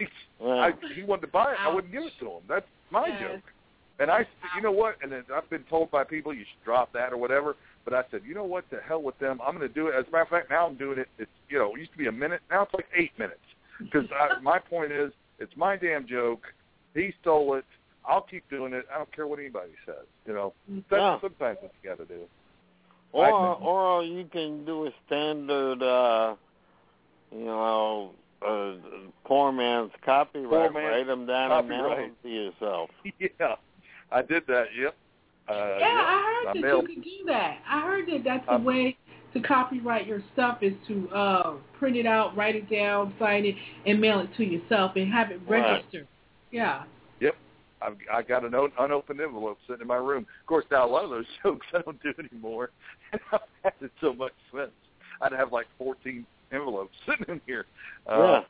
he, I, he wanted to buy it. I wouldn't give it to him. That's my Yes. joke. And I, you know what? And then I've been told by people you should drop that or whatever. But I said, you know what? The hell with them. I'm going to do it. As a matter of fact, now I'm doing it. It's you know, it used to be a minute. Now it's like eight minutes. Because my point is, it's my damn joke. He stole it. I'll keep doing it. I don't care what anybody says. You know, that's Yeah. sometimes what you got to do. Or or you can do a standard, uh, you know, uh, poor man's copyright. Poor man's Write them down and mail copyright. them to yourself. yeah, I did that. Yep. Uh, yeah, I heard that mailed- you could do that. I heard that that's the Um, way to copyright your stuff is to uh print it out, write it down, sign it, and mail it to yourself and have it Right. Yeah. Yep. I've I got an un- unopened envelope sitting in my room. Of course, now a lot of those jokes I don't do anymore, and I've had it so much since. I'd have like 14 envelopes sitting in here. Uh, yeah.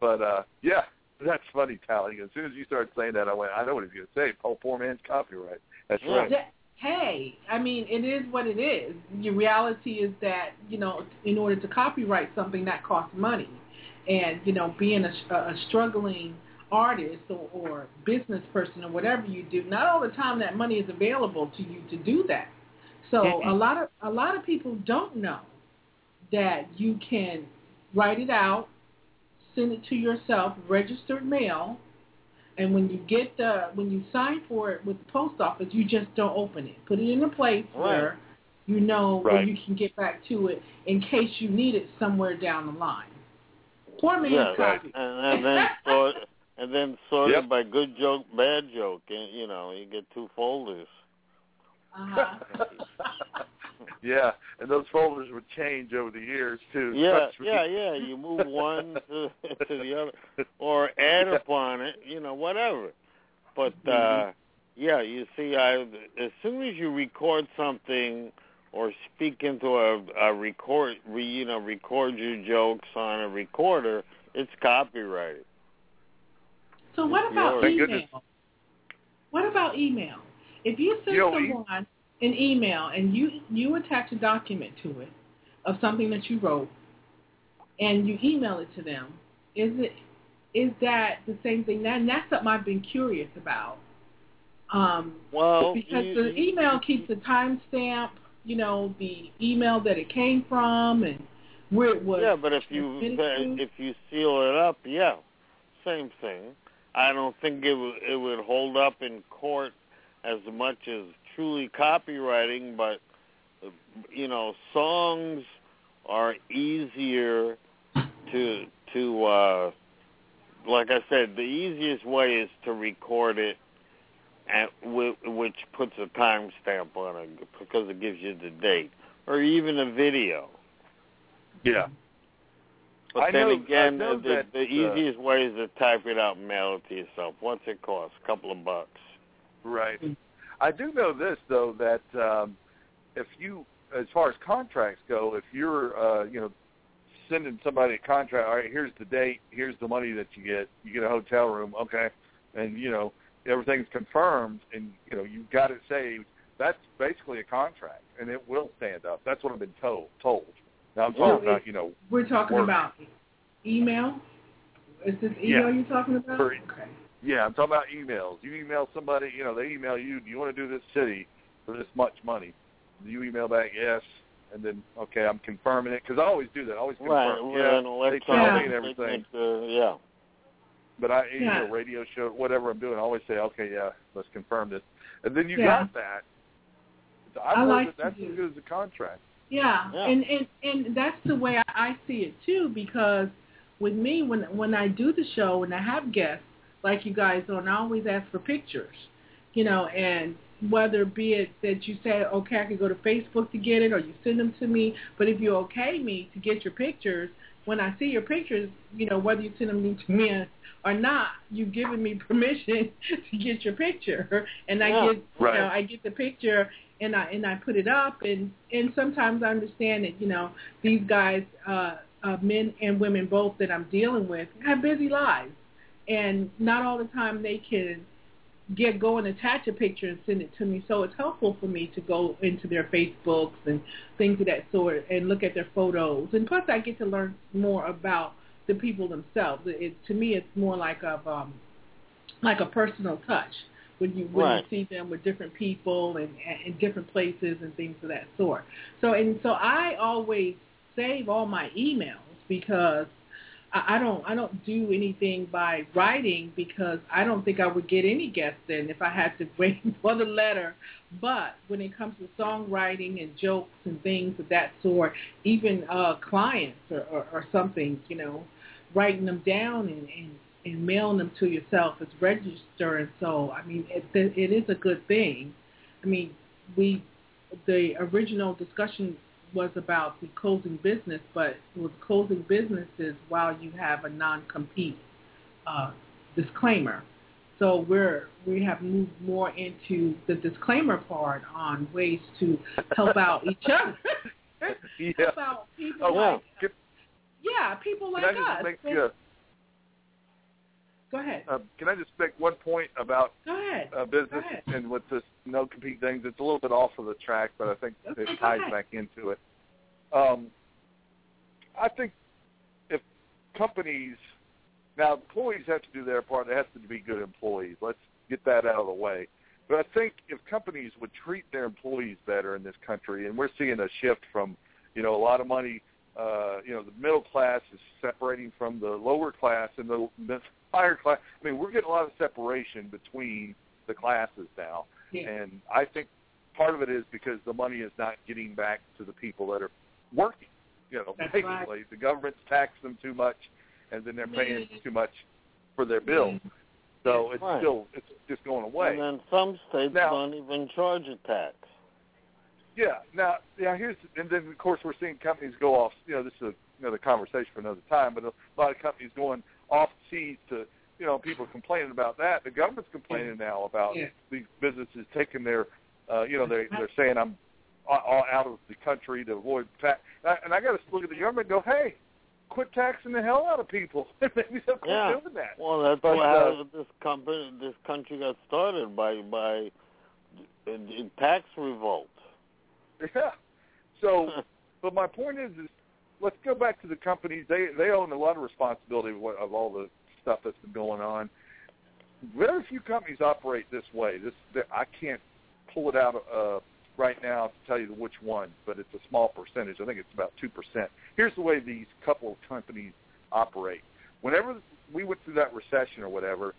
But uh, yeah, that's funny, Tali. As soon as you started saying that, I went, I know what he's going to say. Paul Poor Man's copyright. That's Yeah. right. That- hey, I mean, it is what it is. The reality is that you know, in order to copyright something, that costs money, and you know, being a, a struggling artist or, or business person or whatever you do, not all the time that money is available to you to do that. So a lot of a lot of people don't know that you can write it out, send it to yourself, registered mail, and when you get the when you sign for it with the post office, you just don't open it. Put it in a place Right. where you know where you can get back to it in case you need it somewhere down the line. Poor man's Yeah, right. copy. And, and then sort and then sort Yep. by good joke, bad joke. And, you know, you get two folders. uh-huh. yeah, and those folders would change over the years too. Yeah, yeah, yeah. You move one to, to the other, or add upon it. You know, whatever. But uh yeah, you see, I as soon as you record something or speak into a, a record, re, you know, record your jokes on a recorder, it's copyrighted. So what about Thank email? What about email? If you send You know, someone an email and you you attach a document to it of something that you wrote and you email it to them, is it is that the same thing? That and that's something I've been curious about. Um, Well, because you- the email keeps a timestamp, you know, the email that it came from and where it was. Yeah, but if you if you seal it up, yeah, same thing. I don't think it would it would hold up in court as much as truly copywriting, but uh, you know, songs are easier to to uh like I said, the easiest way is to record it at which puts a timestamp on it because it gives you the date or even a video. Yeah. But I then know- again, I know the, that, the uh, easiest way is to type it out and mail it to yourself. What's it cost? A couple of bucks. Right. I do know this though that um, if you, as far as contracts go, if you're, uh, you know, sending somebody a contract, all right, here's the date, here's the money that you get, you get a hotel room, okay, and you know everything's confirmed, and you know you've got it saved. That's basically a contract, and it will stand up. That's what I've been told. Told. Now I'm talking about, you know, We're talking work. about email. Is this email Yeah. you're talking about? For- okay. Yeah, I'm talking about emails. You email somebody, you know, they email you, do you want to do this city for this much money? Do you email back, yes, and then, okay, I'm confirming it, because I always do that. I always confirm, With yeah, an they tell Yeah. me and everything. signature, yeah. But I, you Yeah. know, radio show, whatever I'm doing, I always say, okay, yeah, let's confirm this. And then you Yeah. got that. I've I like that that's to as good as a contract. Yeah, Yeah. and and and that's the way I, I see it too. Because with me, when when I do the show and I have guests like you guys on, I always ask for pictures, you know, and whether be it that you say, okay, I can go to Facebook to get it, or you send them to me. But if you okay me to get your pictures, when I see your pictures, you know, whether you send them to me or not, you've given me permission to get your picture, and I Yeah. get, you know, I get the picture and I and I put it up, and and sometimes I understand that you know these guys, uh, uh, men and women both that I'm dealing with, have busy lives, and not all the time they can get go and attach a picture and send it to me. So it's helpful for me to go into their Facebooks and things of that sort and look at their photos. And plus, I get to learn more about the people themselves. It, to me, it's more like a um, like a personal touch when you when Right. you see them with different people and in different places and things of that sort. So and so I always save all my emails because I don't I don't do anything by writing because I don't think I would get any guests in if I had to wait for the letter. But when it comes to songwriting and jokes and things of that sort, even uh, clients or, or, or something, you know, writing them down and, and, and mailing them to yourself is registering. So, I mean, it, it is a good thing. I mean, we the original discussion was about the closing business, but was closing businesses while you have a non-compete uh, disclaimer. So we're we have moved more into the disclaimer part on ways to help out each other, yeah. help out people Oh, like yeah, people like us. make And- uh, Go ahead. uh, can I just make one point about Go ahead. uh, business and with this no compete things? It's a little bit off of the track, but I think it ties back into it. Um, I think if companies now employees have to do their part, they have to be good employees. Let's get that out of the way. But I think if companies would treat their employees better in this country, and we're seeing a shift from, you know, a lot of money, uh, you know, the middle class is separating from the lower class and the, the higher class. I mean, we're getting a lot of separation between the classes now, Yeah. and I think part of it is because the money is not getting back to the people that are working. You know, That's basically, the government's taxed them too much, and then they're paying too much for their bills. Mm-hmm. So it's Right. still it's just going away. And then some states Now- don't even charge a tax. Yeah. Now, yeah. Here's and then of course we're seeing companies go off. You know, this is another conversation for another time. But a lot of companies going off seas to, you know, people complaining about that. The government's complaining now about Yeah. these businesses taking their, uh, you know, they they're saying I'm a- a- out of the country to avoid tax. And I got to look at the government and go, hey, quit taxing the hell out of people. Maybe they'll quit Yeah. doing that. Well, that's But, what uh, this company, this country got started by by uh, tax revolt. Yeah. So, but my point is, is let's go back to the companies. They they own a lot of responsibility of, what, of all the stuff that's been going on. Very few companies operate this way. This I can't pull it out uh, right now to tell you which one, but it's a small percentage. I think it's about two percent. Here's the way these couple of companies operate. Whenever we went through that recession or whatever,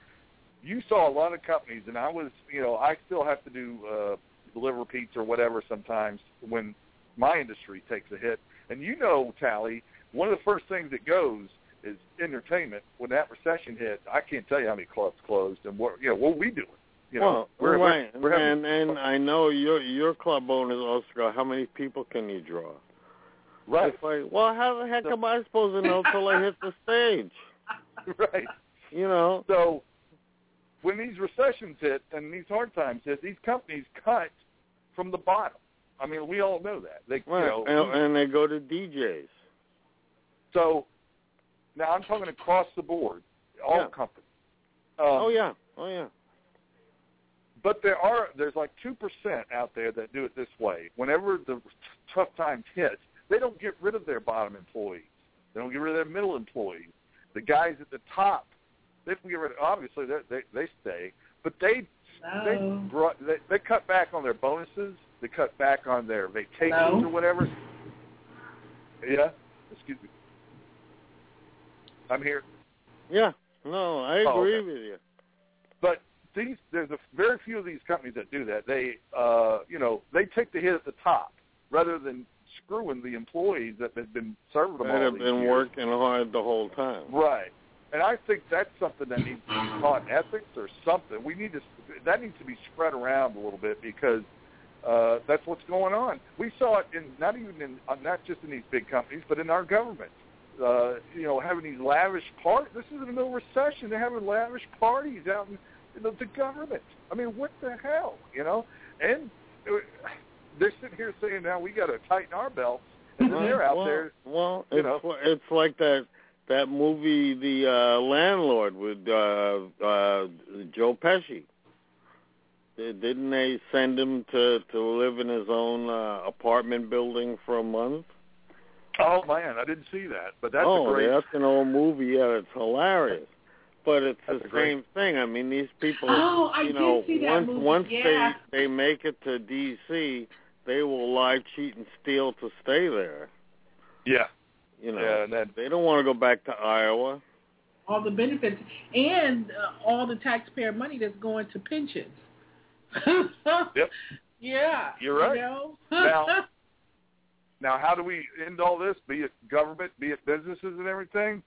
you saw a lot of companies, and I was, you know, I still have to do uh, deliver pizza or whatever sometimes when my industry takes a hit. And you know, Tali, one of the first things that goes is entertainment. When that recession hit, I can't tell you how many clubs closed and what you know what we doing. You know, well, we're, right, we're, we're having, and and I know your your club owners also go. How many people can you draw? right, It's like, well, how the heck am I supposed to know till I hit the stage? right. You know, So when these recessions hit and these hard times hit, these companies cut from the bottom. I mean, we all know that. They, right? you know, and, and they go to DJs. so now I'm talking across the board, all Yeah. companies. Um, oh yeah, oh yeah. But there are there's like two percent out there that do it this way. Whenever the tough times hit, they don't get rid of their bottom employees. They don't get rid of their middle employees. The guys at the top, they can get rid of. Obviously, they they, they stay, but they they brought they, they cut back on their bonuses. They cut back on their vacations No. or whatever. Yeah, excuse me. I'm here. Yeah, no, I Oh, agree okay. with you. But these there's a very few of these companies that do that. They uh you know, they take the hit at the top rather than screwing the employees that have been serving them That all have been years. working hard the whole time. Right. And I think that's something that needs to be taught ethics or something. We need to that needs to be spread around a little bit because uh, that's what's going on. We saw it in not even in uh, not just in these big companies, but in our government. Uh, you know, having these lavish parties. This is in the middle of recession. They're having lavish parties out in, in the, the government. I mean, what the hell? You know, and uh, they're sitting here saying now we got to tighten our belts, and then they're out well, there. Well, you it's know. it's like that that movie, The uh, Landlord, with uh, uh, Joe Pesci. Didn't they send him to to live in his own uh, apartment building for a month? Oh man, I didn't see that, but that's oh, a great. that's an old movie. Yeah, it's hilarious. But it's That's the a great- same thing. I mean, these people, Oh, I you did know, see that once movie, once yeah. they they make it to DC, they will lie, cheat, and steal to stay there. Yeah, You know, yeah, and then they don't want to go back to Iowa. all the benefits and uh, all the taxpayer money that's going to pensions. Yep. Yeah. You're right. You know? Now- Now, how do we end all this? Be it government, be it businesses and everything.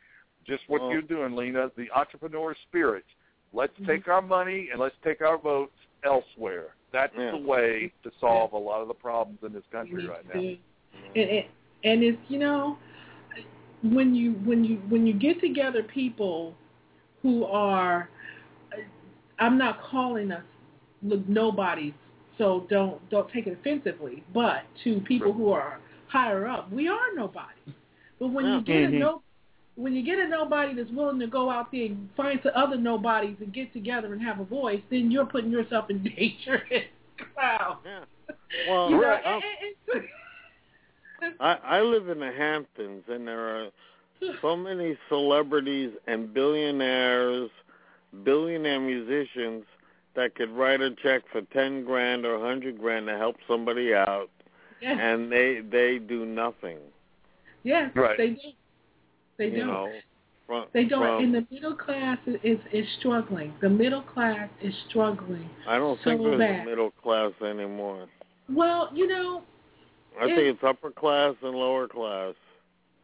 Just what Well- you're doing, Lena, the entrepreneur spirit. Let's Mm-hmm. take our money and let's take our votes elsewhere. That's Yeah. the way to solve a lot of the problems in this country right need now. to- And, and and it's you know when you when you when you get together people who are I'm not calling us look nobodies so don't don't take it offensively but to people who are higher up we are nobodies but when you get a Mhm. no when you get a nobody that's willing to go out there and find some other nobodies and get together and have a voice then you're putting yourself in danger in the crowd Yeah. Well, you know, Right. and- and- and- I I live in the Hamptons, and there are so many celebrities and billionaires, billionaire musicians that could write a check for ten grand or a hundred grand to help somebody out, Yes, and they they do nothing. yes, Right. they do. They you don't. know, from, They don't. from- and the middle class is, is is struggling. The middle class is struggling. I don't think so there's bad. a middle class anymore. Well, you know, I think it's upper class and lower class.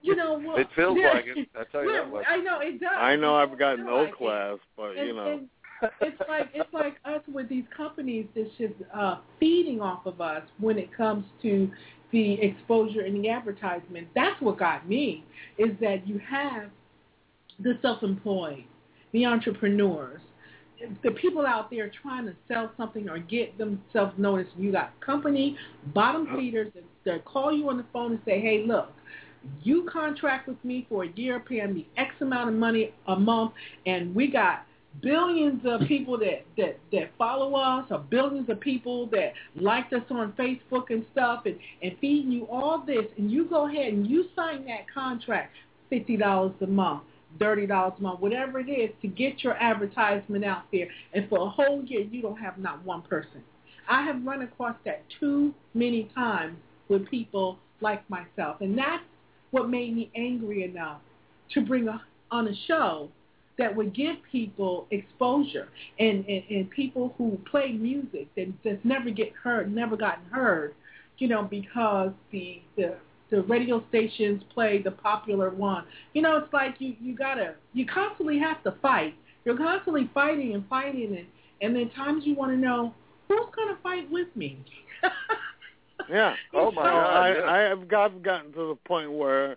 you know what? It feels yeah. like it. I tell you that much. I know it does. I know I've got no like it. class, but And, you know, and it's like it's like us with these companies that's just uh, feeding off of us when it comes to the exposure and the advertisement. That's what got me is that you have the self-employed, the entrepreneurs, the people out there trying to sell something or get themselves noticed. You got company bottom feeders that, that call you on the phone and say, "Hey, look." You contract with me for a year, paying me X amount of money a month, and we got billions of people that that that follow us or billions of people that liked us on Facebook and stuff and and feeding you all this and you go ahead and you sign that contract fifty dollars a month thirty dollars a month whatever it is to get your advertisement out there and for a whole year you don't have not one person. I have run across that too many times with people like myself and that's what made me angry enough to bring a, on a show that would give people exposure and, and, and people who play music that that's never get heard, never gotten heard, you know, because the the the radio stations play the popular one. You know, it's like you you gotta you constantly have to fight. You're constantly fighting and fighting and and then times you want to know who's gonna fight with me. yeah. Oh, my God, I. I have got gotten to the point where,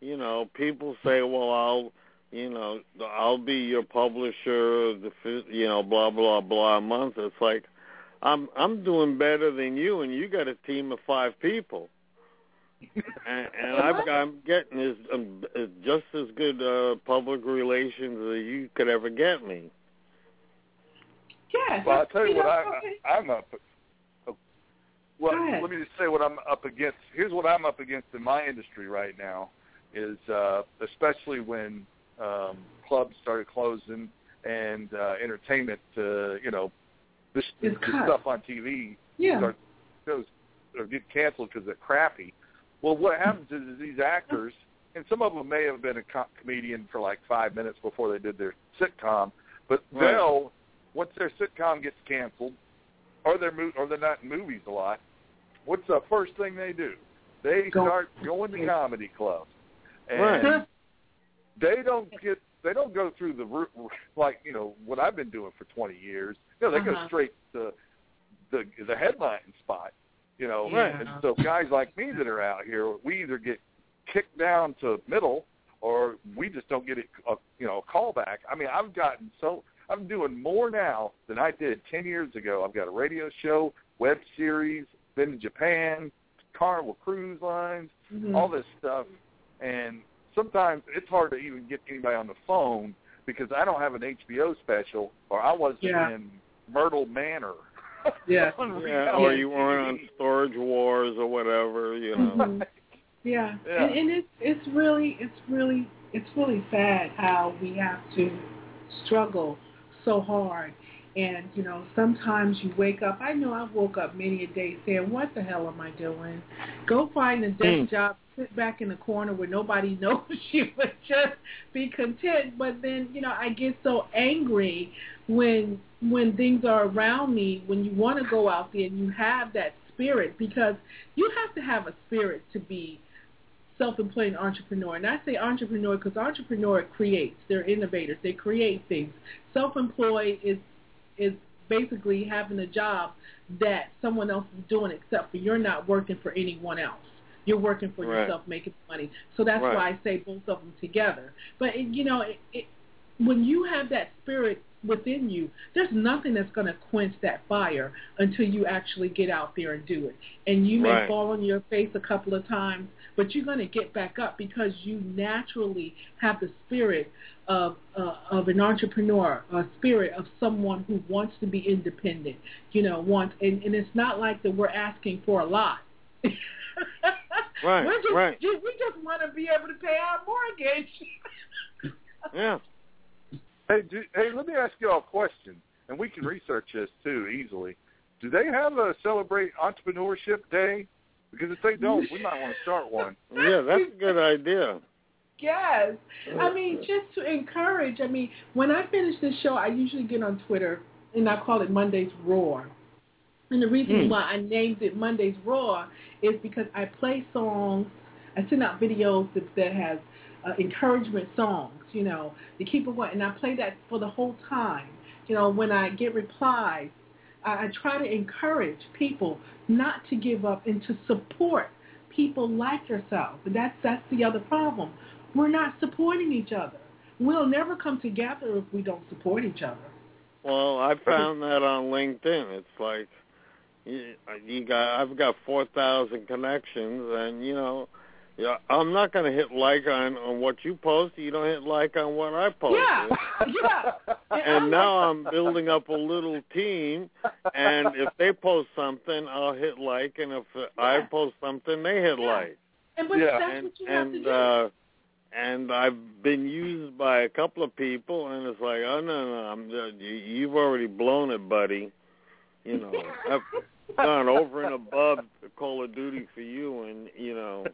you know, people say, "Well, I'll, you know, I'll be your publisher, the you know, blah blah blah a month." It's like, I'm I'm doing better than you, and you got a team of five people, and, and I've, I'm getting as um, just as good uh, public relations as you could ever get me. yes. Well, I'll tell you know, what I, I, I'm up. oh, Well, let me just say what I'm up against. Here's what I'm up against in my industry right now, is uh, especially when um, clubs started closing and uh, entertainment, uh, you know, this, this stuff on TV yeah. start goes or get canceled because they're crappy. Well, what happens is, is these actors, and some of them may have been a co- comedian for like five minutes before they did their sitcom, but Right. they'll once their sitcom gets canceled, or they're mo- or they're not in movies a lot. What's the first thing they do? They Go- start going to comedy clubs, and Right. They don't get they don't go through the like you know what I've been doing for 20 years. You know, they Uh-huh. go straight to the the headline spot. You know, Right. and so guys like me that are out here, we either get kicked down to middle or we just don't get it. A, you know, a call back. I mean, I've gotten so I'm doing more now than I did 10 years ago. I've got a radio show, web series, been to Japan, Carnival Cruise Lines, Mhm. all this stuff, and sometimes it's hard to even get anybody on the phone because I don't have an HBO special or I wasn't Yeah. in Myrtle Manor. Yeah. Yeah, or you weren't on Storage Wars or whatever, you know. Mhm. Yeah, Yeah. And, and it's it's really it's really it's really sad how we have to struggle so hard. And you know, sometimes you wake up. I know I woke up many a day saying, "What the hell am I doing? Go find a desk Mm. job, sit back in the corner where nobody knows you, but just be content." But then, you know, I get so angry when when things are around me. When you want to go out there and you have that spirit, because you have to have a spirit to be self-employed entrepreneur. And I say entrepreneur because entrepreneur creates. They're innovators. They create things. Self-employed is is basically having a job that someone else is doing, except for you're not working for anyone else. You're working for Right. yourself, making money. So that's Right. why I say both of them together. But it, you know, it, it, when you have that spirit within you, there's nothing that's going to quench that fire until you actually get out there and do it. And you may Right. fall on your face a couple of times, but you're going to get back up because you naturally have the spirit of uh, of an entrepreneur, a spirit of someone who wants to be independent. You know, wants and, and it's not like that we're asking for a lot. Right, We're just, right. ju- We just want to be able to pay our mortgage. Yeah. Hey, do, hey, let me ask you all a question, and we can research this too easily. Do they have a celebrate entrepreneurship day? Because if they don't, we might want to start one. Yeah, that's a good idea. Yes. I mean, just to encourage. I mean, when I finish this show, I usually get on Twitter and I call it Monday's Roar. And the reason Hmm. why I named it Monday's Raw is because I play songs. I send out videos that, that has uh, encouragement songs, you know, to keep it going. And I play that for the whole time. You know, when I get replies, I, I try to encourage people not to give up and to support people like yourself. But that's that's the other problem. We're not supporting each other. We'll never come together if we don't support each other. Well, I found that on LinkedIn. It's like you, you got I've got 4,000 connections and you know, yeah, I'm not going to hit like on on what you post. You don't hit like on what I post. Yeah, yeah. And now I'm building up a little team, and if they post something, I'll hit like, and if I post something, they hit Yeah. like. and but Yeah. that's and what you have to do. uh and I've been used by a couple of people, and it's like, oh no, no, I'm uh, you, you've already blown it, buddy. You know, I've gone over and above Call of Duty for you, and you know,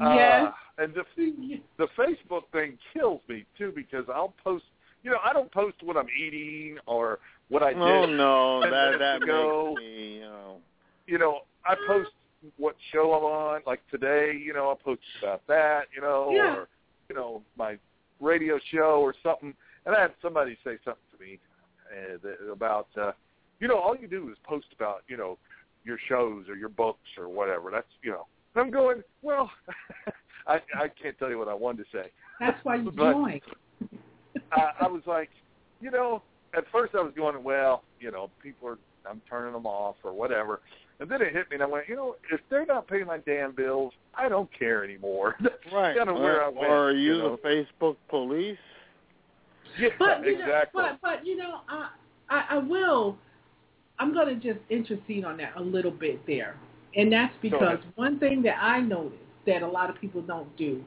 Yes. Uh, and the the Facebook thing kills me too because I'll post. You know, I don't post what I'm eating or what I did. oh no, that that ago. makes me, you know, You know, I post what show I'm on. Like today, you know, I post about that. You know, Yeah. or you know, my radio show or something. And I had somebody say something to me uh, that, about, uh, you know, all you do is post about, you know, your shows or your books or whatever. That's, you know. And I'm going, well, I I can't tell you what I wanted to say. That's why you But- join. I, I was like, you know, at first I was going, well, you know, people are, I'm turning them off or whatever. And then it hit me, and I went, you know, if they're not paying my damn bills, I don't care anymore. That's right? kind of uh, where I went. or are you, you know? the Facebook police? Yeah, But you exactly. know, but but you know, I, I I will. I'm going to just intercede on that a little bit there, and that's because one thing that I noticed that a lot of people don't do,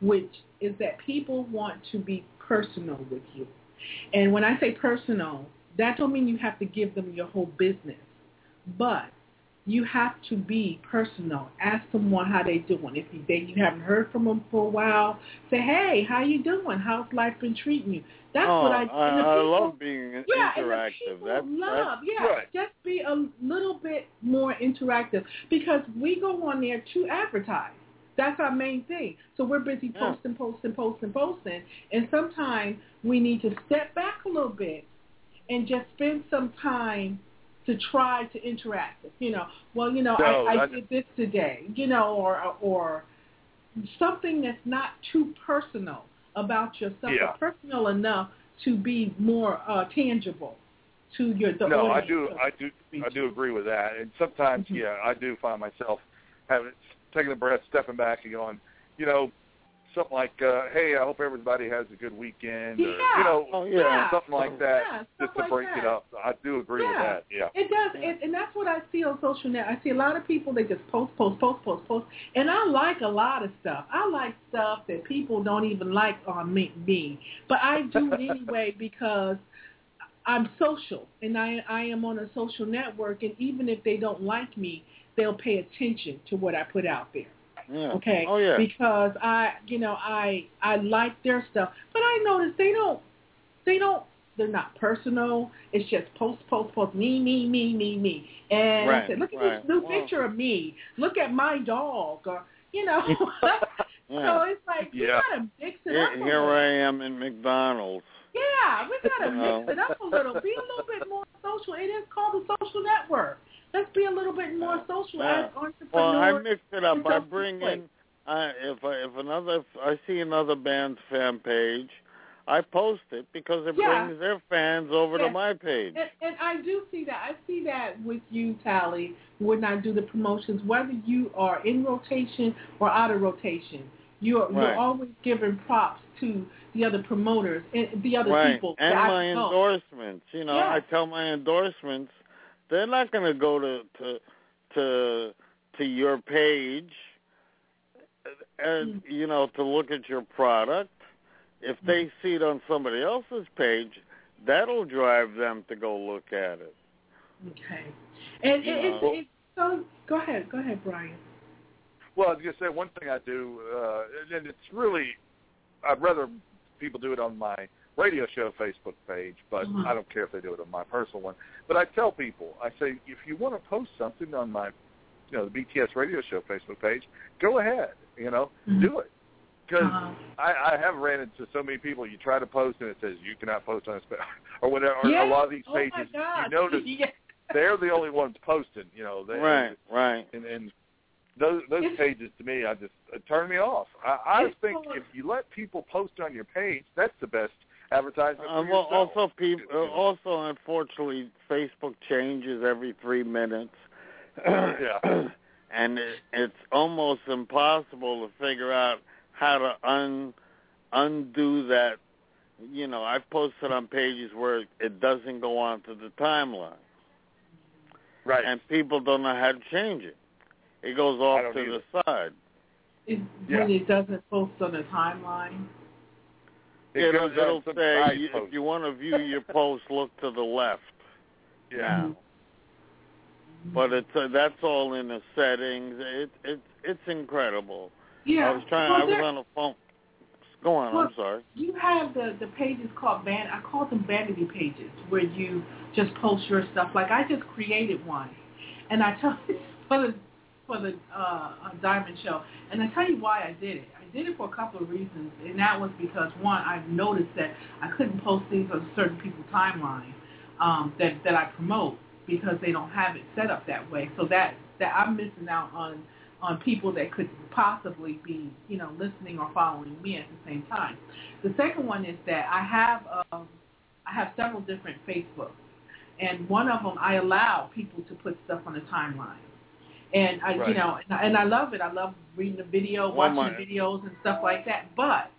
which is that people want to be personal with you, and when I say personal, that don't mean you have to give them your whole business, but you have to be personal. Ask someone how they doing. If you they, you haven't heard from them for a while, say, "Hey, how you doing? How's life been treating you?" That's oh, what I. and the I, I people- love being yeah, and the interactive. people That's love. that's yeah, Right. just be a little bit more interactive because we go on there to advertise. That's our main thing. So we're busy Yeah. posting, posting, posting, posting, and sometimes we need to step back a little bit and just spend some time to try to interact. You know, well, you know, No, I, I did this today, you know, or or something that's not too personal about yourself, Yeah. but personal enough to be more uh, tangible to your the no, I do, I do, I do agree with that. And sometimes, Mhm. yeah, I do find myself having taking a breath, stepping back, and going, you know, something like, uh, "Hey, I hope everybody has a good weekend," or Yeah. you know, Oh, yeah. Something like that, Yeah, just to like break that. it up. I do agree with that. Yeah. It does, and, and that's what I see on social net. I see a lot of people they just post, post, post, post, post, and I like a lot of stuff. I like stuff that people don't even like on me, me. but I do it anyway because I'm social, and I I am on a social network, and even if they don't like me, they'll pay attention to what I put out there. Yeah. Okay. Oh yeah. Because I, you know, I I like their stuff, but I notice they don't, they don't, they're not personal. It's just post, post, post, me, me, me, me, me, and I said, look at right. this new Well- picture of me. Look at my dog, or you know. so it's like we Yeah. gotta mix it Here, up. a here little. I am in McDonald's. Yeah, we gotta You mix it up a little. Be a little bit more social. It is called a social network. Let's be a little bit more social Yeah. as entrepreneurs. Well, I mix it up. I bring in uh, if I, if another if I see another band's fan page, I post it because it Yeah. brings their fans over Yeah. to my page. And, and I do see that. I see that with you, Tali, when I do the promotions, whether you are in rotation or out of rotation. You're, Right. you're always giving props to the other promoters and the other right. people. and my know. endorsements. You know, I tell my endorsements they're not going to go to to to to your page and Mm. you know to look at your product. If they see it on somebody else's page, that'll drive them to go look at it. Okay. And You it, it, know. it, so go ahead, go ahead, Brian. Well, I was gonna say one thing I do, uh, and it's really, I'd rather people do it on my radio show Facebook page, but Mhm. I don't care if they do it on my personal one. But I tell people, I say, if you want to post something on my, you know, the BTS radio show Facebook page, go ahead, you know, Mhm. do it. Because Uh-huh. I, I have ran into so many people. You try to post and it says you cannot post on this page, or whatever. Or Yes. a lot of these oh my pages, God. you notice Yes. they're the only ones posting. You know, they, Right, right. and and those those It's- pages to me, I just it turn me off. I, I think full of- if you let people post on your page, that's the best advertisement. Um, well, yourself. also, people, You also, unfortunately, Facebook changes every three minutes. Yeah. and it, it's almost impossible to figure out how to un undo that. You know, I've posted on pages where it doesn't go onto the timeline, right. and people don't know how to change it. It goes off to either. the side. It, Yeah. When it doesn't post on the timeline. It it'll goes it'll say you, post. if you want to view your post, look to the left. yeah. now. But it's uh, that's all in the settings. It it it's incredible. Yeah. I was trying. Well, I was on the phone. Go on. Well, I'm sorry. You have the the pages called van. I call them vanity pages, where you just post your stuff. Like I just created one, and I tell for the for the uh, uh, Diamond Show, and I tell you why I did it. Did it for a couple of reasons, and that was because one, I noticed that I couldn't post things on certain people's timeline um, that that I promote because they don't have it set up that way. So that that I'm missing out on on people that could possibly be, you know, listening or following me at the same time. The second one is that I have um, I have several different Facebooks, and one of them I allow people to put stuff on the timeline, and I, you know, and I, and I love it. I love reading the video, Oh, watching my. the videos and stuff like that. But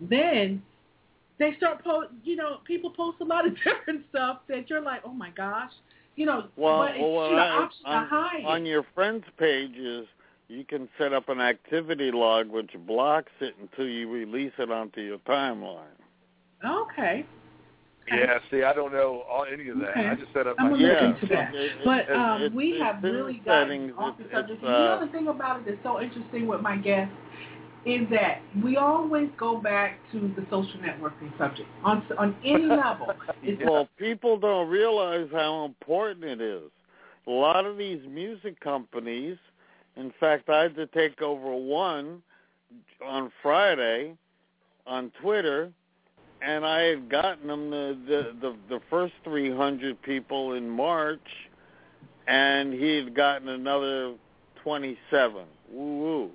then they start post, you know, people post a lot of different stuff that you're like, oh my gosh, you know, Well, but well, an I- on, to hide on your friends' pages, you can set up an activity log which blocks it until you release it onto your timeline. Okay. Yeah. See, I don't know all, any of that. Okay. I just set up I'm my Yeah. into that. It- it- But um, it's- we it's have in the really gotten settings. off the subject. it's, you know uh, the thing about it that's so interesting with my guests is that we always go back to the social networking subject on on any level. It's Well, people don't realize how important it is. A lot of these music companies In fact, I had to take over one on Friday on Twitter, and I had gotten them the the the, the first 300 people in March, and he had gotten another 27. Woo woo.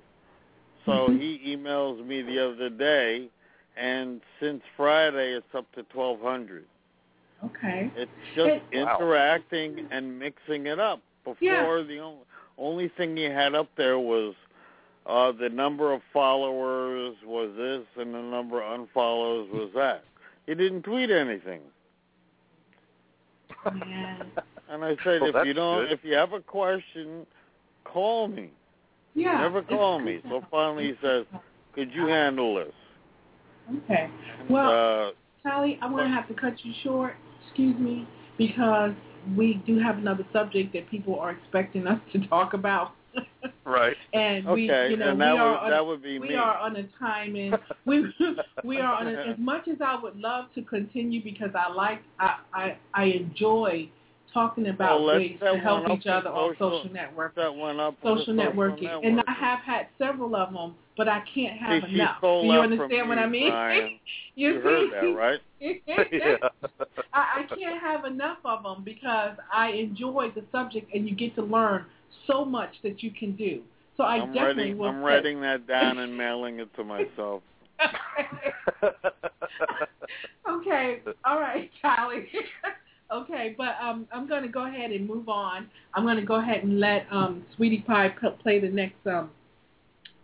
So Mhm. he emails me the other day, and since Friday it's up to 1,200. Okay. It's just It- Wow. interacting and mixing it up. Before Yeah. the only only thing you had up there was uh the number of followers was this and the number of unfollows was that. He didn't tweet anything. Yeah. And I said Well, if you don't good. if you have a question, call me. Yeah. Never it's call me. So finally he says, Could you handle this? Okay. And, Well, uh Sally, I'm going to have to cut you short. Excuse me, because we do have another subject that people are expecting us to talk about. Right. and we, okay, you know, and we that are would on, that would be we me. are on a timing. we we are on a, as much as I would love to continue because I like I I, I enjoy talking about oh, Well, ways to help each other for on social- social networks. that went up for Social the networking, and I have had several of them, but I can't have See, enough. Do you understand what me, I mean? Brian. you You heard see? that, right? yeah. I, I can't have enough of them because I enjoy the subject and you get to learn so much that you can do. So I I'm definitely writing will I'm say- writing that down and mailing it to myself. okay, all right, Charlie. okay, but um, I'm going to go ahead and move on. I'm going to go ahead and let um, Sweetie Pie play the next um,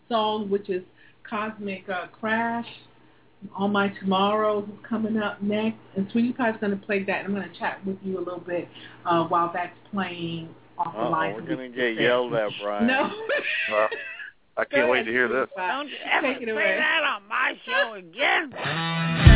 song, which is Cosmic uh, Crash. All My Tomorrows is coming up next, and Sweetie Pie is going to play that. And I'm going to chat with you a little bit uh, while that's playing off the Uh-oh, line. we're gonna get yelled at, Brian. No. Well, I can't wait to hear Sweetie this. Don't ever Take it say that on my show again.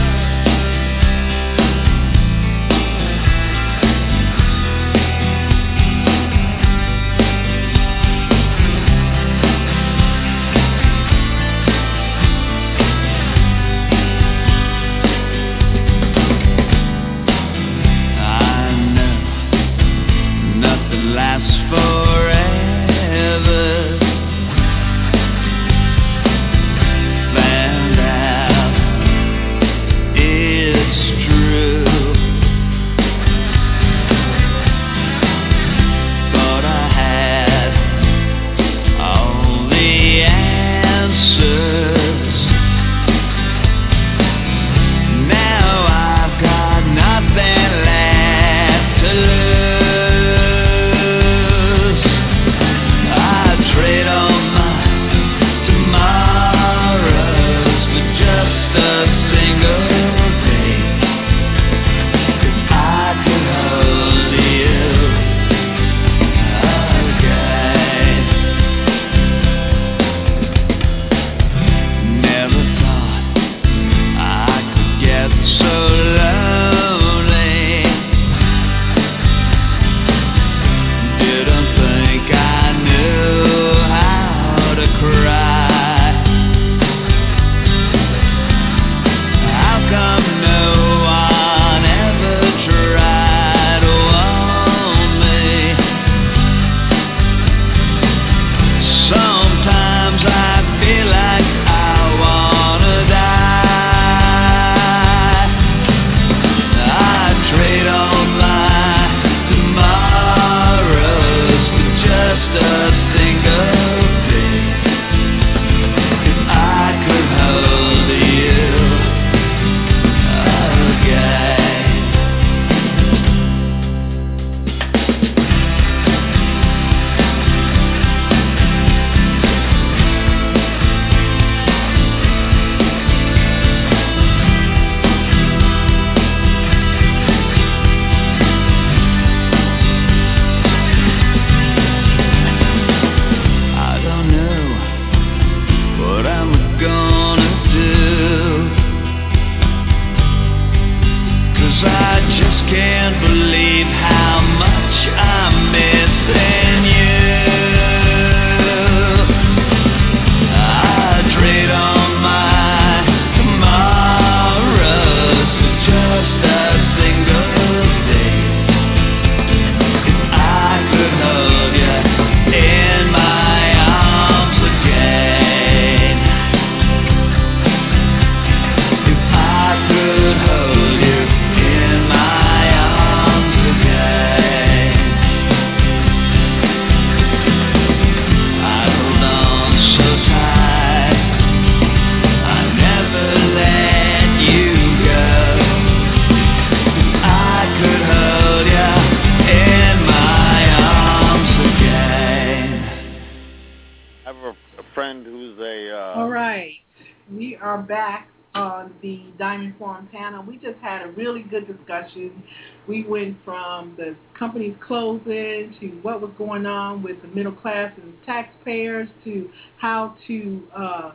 Closing to what was going on with the middle class and taxpayers to how to uh,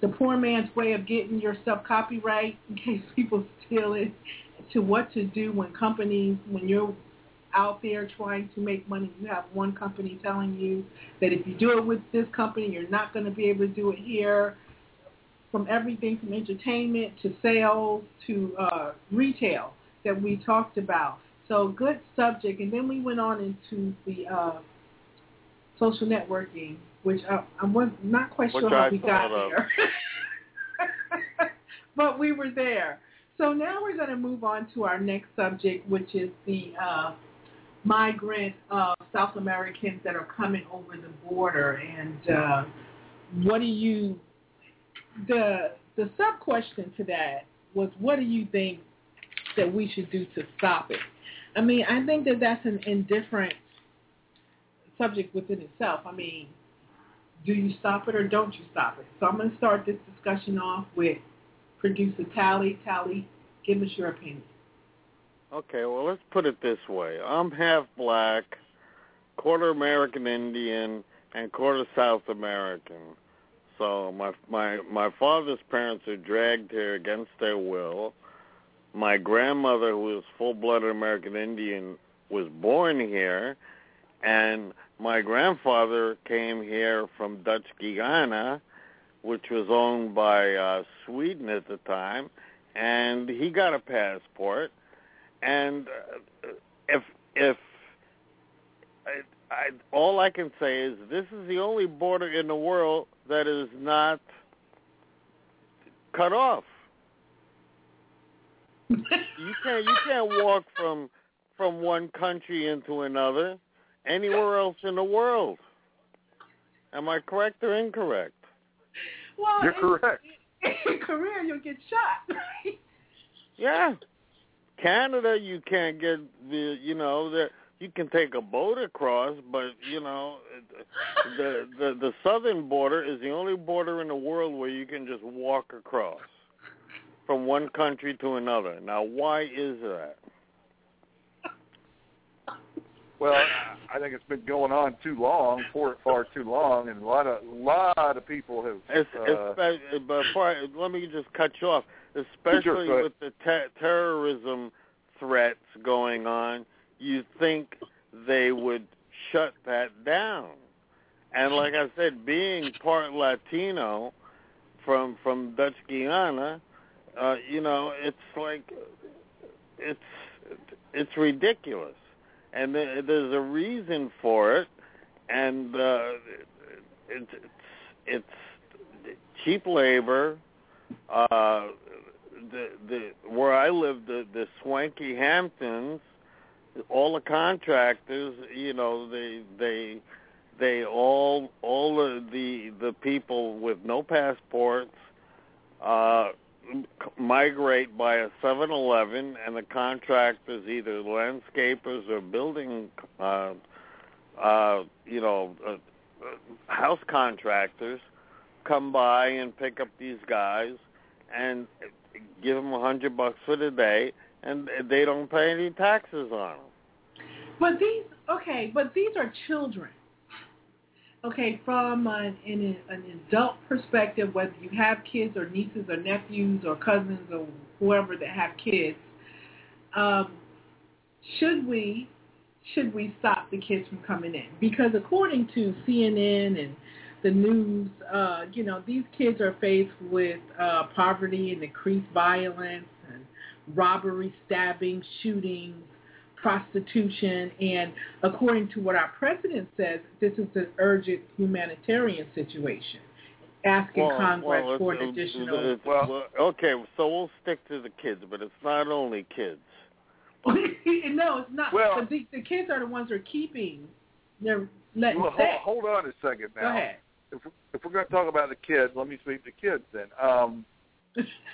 the poor man's way of getting yourself copyright in case people steal it to what to do when companies when you're out there trying to make money. You have one company telling you that if you do it with this company you're not going to be able to do it here. From everything from entertainment to sales to uh, retail that we talked about so good subject and then we went on into the uh, social networking which I, I'm not quite Which sure how I we got of. there but we were there so now we're going to move on to our next subject, which is the uh, migrant uh, South Americans that are coming over the border. And uh, what do you, the, the sub-question to that was what do you think that we should do to stop it? I mean, I think that that's an indifferent subject within itself. I mean, do you stop it or don't you stop it? So I'm going to start this discussion off with producer Tali. Tali, give us your opinion. Okay, well, let's put it this way. I'm half black, quarter American Indian, and quarter South American. So my my my father's parents were dragged here against their will. My grandmother, who was full-blooded American Indian, was born here, and my grandfather came here from Dutch Guyana, which was owned by uh, Sweden at the time, and he got a passport. And uh, if if I, I, all I can say is this is the only border in the world that is not cut off. You can't you can't walk from from one country into another anywhere else in the world. Am I correct or incorrect? Well, You're in- correct. In Korea, you'll get shot. Right? Yeah. Canada you can't get the you know the you can take a boat across but you know the the the southern border is the only border in the world where you can just walk across from one country to another. Now why is that? Well, I think it's been going on too long, for far too long, and a lot of lot of people have. It's, uh, it's, before I, let me just cut you off. Especially Sure, with the te- terrorism threats going on, you think they would shut that down. And like I said, being part Latino from from Dutch Guyana, uh, you know, it's like it's it's ridiculous, and there's a reason for it, and uh, it's it's cheap labor. Uh, the the where I live, the the swanky Hamptons, all the contractors, you know, they they they all all the the, the people with no passports uh migrate by a 7-Eleven and the contractors either landscapers or building uh uh you know uh, house contractors come by and pick up these guys and give them a hundred bucks for the day and they don't pay any taxes on them But these, okay, but these are children. Okay, from an, an, an adult perspective, whether you have kids or nieces or nephews or cousins or whoever that have kids, um, should we should we stop the kids from coming in? Because according to CNN and the news, uh, you know, these kids are faced with uh, poverty and increased violence and robbery, stabbing, shootings, prostitution, and according to what our president says, this is an urgent humanitarian situation, asking Well, Congress well, for an additional. it's- well, okay, so we'll stick to the kids, but it's not only kids. no, it's not. Well- the, the kids are the ones who are keeping. They're letting well, hold, hold on a second now. Go ahead. If, we're- if we're going to talk about the kids, let me speak to the kids then. Um,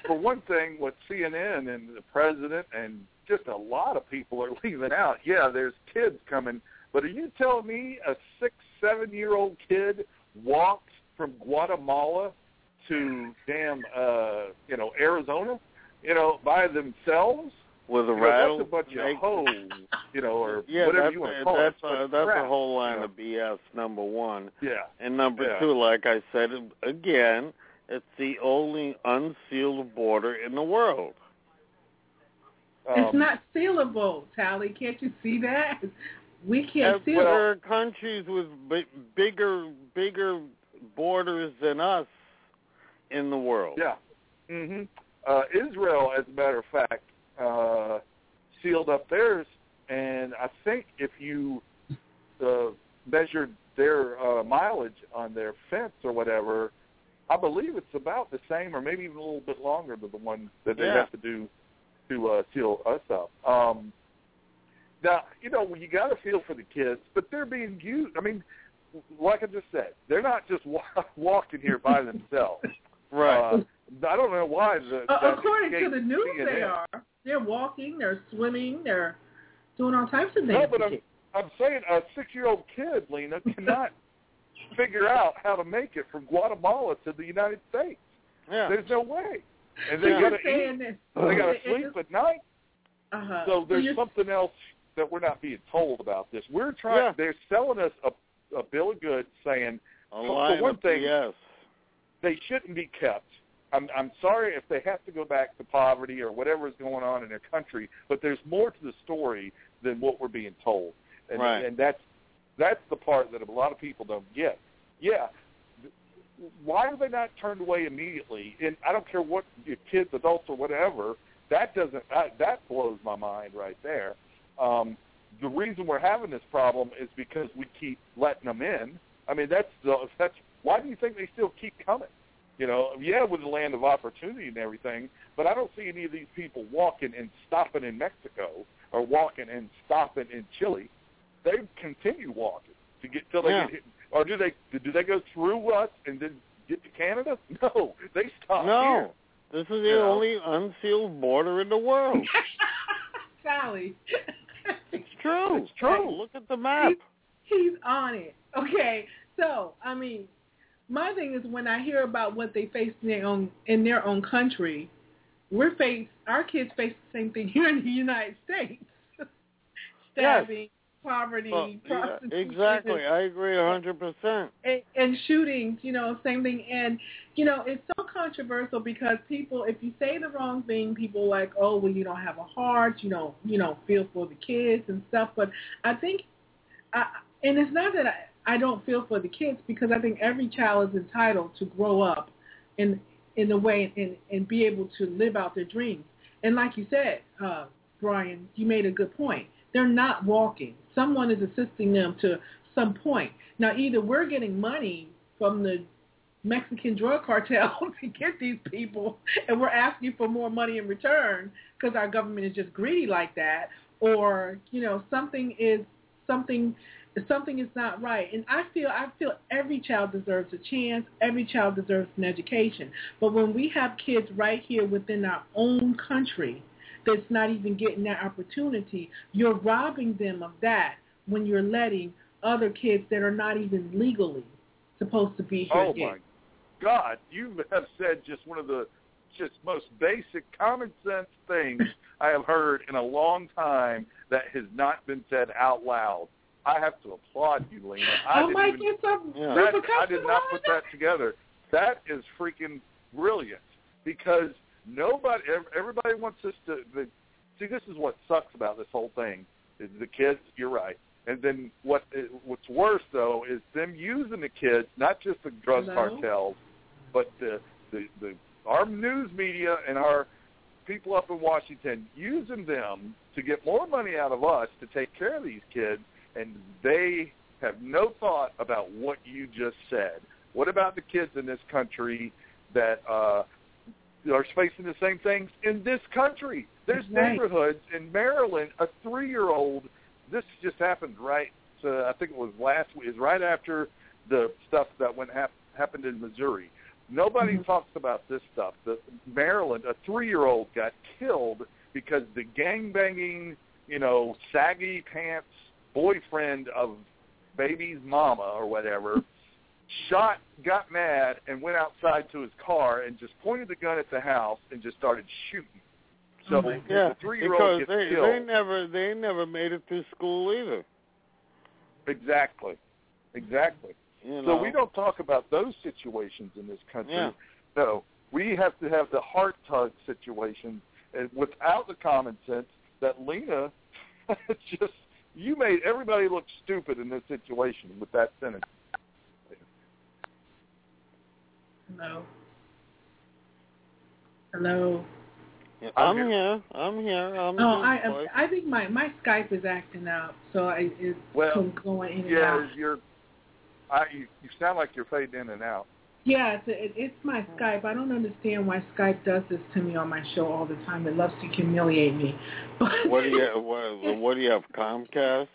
for one thing, what CNN and the president and just a lot of people are leaving out, yeah, there's kids coming, but are you telling me a six, seven year old kid walked from Guatemala to damn, uh, you know, Arizona, you know, by themselves. with a You know, rattle. that's a bunch of hoes, you know, or yeah, whatever that's you want to call that's it. a, that's crap, a whole line you know. of BS. Number one, Yeah. and number Yeah. two, like I said again, it's the only unsealed border in the world. it's Um, not sealable, Tali. Can't you see that? We can't And seal it. there are countries with b- bigger bigger borders than us in the world. Yeah. hmm Uh, Israel, as a matter of fact, uh, sealed up theirs, and I think if you uh, measured their uh, mileage on their fence or whatever, I believe it's about the same, or maybe even a little bit longer than the one that they Yeah. have to do to uh, seal us up. Um, now, you know, you got to feel for the kids, but they're being used. I mean, like I just said, they're not just wa- walking here by themselves. Right. Uh, I don't know why. The, Uh, that according to the news, CNN. they are. They're walking. They're swimming. They're doing all types of things. No, but I'm. I'm saying a six-year-old kid, Lena, cannot figure out how to make it from Guatemala to the United States. Yeah. There's no way. And they You're got to eat. this. They got to It- sleep it's- at night. Uh-huh. So there's you're- something else that we're not being told about this. We're trying. Yeah. They're selling us a, a bill of goods saying A for one of thing, BS. they shouldn't be kept. I'm, I'm sorry if they have to go back to poverty or whatever is going on in their country, but there's more to the story than what we're being told, and, Right. and that's that's the part that a lot of people don't get. Yeah, why are they not turned away immediately? And I don't care what your kids, adults, or whatever. That doesn't that, that blows my mind right there. Um, the reason we're having this problem is because we keep letting them in. I mean, that's that's why do you think they still keep coming? You know, yeah, with the land of opportunity and everything, but I don't see any of these people walking and stopping in Mexico or walking and stopping in Chile. They continue walking to get till they Yeah. get hit. Or do they do they go through us and then get to Canada? No, they stop No. here. This is the You know. only unsealed border in the world. Sally. it's true. It's true. Look at the map. He's on it. Okay, so I mean, my thing is when I hear about what they face in their own in their own country, we're face our kids face the same thing here in the United States: stabbing, poverty, Well, prostitution, exactly. I agree a hundred percent. and, and shootings. You know, same thing. And you know, it's so controversial because people, if you say the wrong thing, people like, oh, well, you don't have a heart. You don't, you know, feel for the kids and stuff. But I think, I, and it's not that I, I don't feel for the kids because I think every child is entitled to grow up in in a way and and be able to live out their dreams. And like you said, uh, Brian, you made a good point. They're not walking. Someone is assisting them to some point. Now, either we're getting money from the Mexican drug cartel to get these people, and we're asking for more money in return because our government is just greedy like that, or you know something is something something is not right. And I feel I feel every child deserves a chance. Every child deserves an education. But when we have kids right here within our own country that's not even getting that opportunity, you're robbing them of that when you're letting other kids that are not even legally supposed to be here Oh in. my God, you have said just one of the just most basic common sense things I have heard in a long time that has not been said out loud. I have to applaud you, Lena. I Oh didn't my even, get some Yeah. that, I did not put that? that together. That is freaking brilliant because nobody, everybody wants us to. The, see, this is what sucks about this whole thing. Is the kids? You're right. And then what? What's worse though is them using the kids, not just the drug Hello? cartels, but the the the our news media and our people up in Washington using them to get more money out of us to take care of these kids, and they have no thought about what you just said. What about the kids in this country that uh, are facing the same things in this country? There's Right. neighborhoods in Maryland. A three-year-old. This just happened right. Uh, I think it was last week. Is right after the stuff that went hap- happened in Missouri. Nobody Mhm. talks about this stuff. The Maryland, a three-year-old got killed because the gang-banging, you know, saggy pants boyfriend of baby's mama or whatever shot, got mad, and went outside to his car and just pointed the gun at the house and just started shooting. So Oh Yeah, the three-year-old gets they killed. they never they never made it through school either. Exactly, exactly. You So we don't talk about those situations in this country. Yeah. No, we have to have the heart tug situation, and without the common sense that Lena just you made everybody look stupid in this situation with that sentence. Hello. Hello. Yeah, I'm I'm here. I'm here. I'm Oh, here, I boy. I think my my Skype is acting out, so I, it's Well, going in and Yeah, out. you're. I you, you sound like you're fading in and out. Yeah, it's, it, it's my Skype. I don't understand why Skype does this to me on my show all the time. It loves to humiliate me. But What do you what, what do you have Comcast?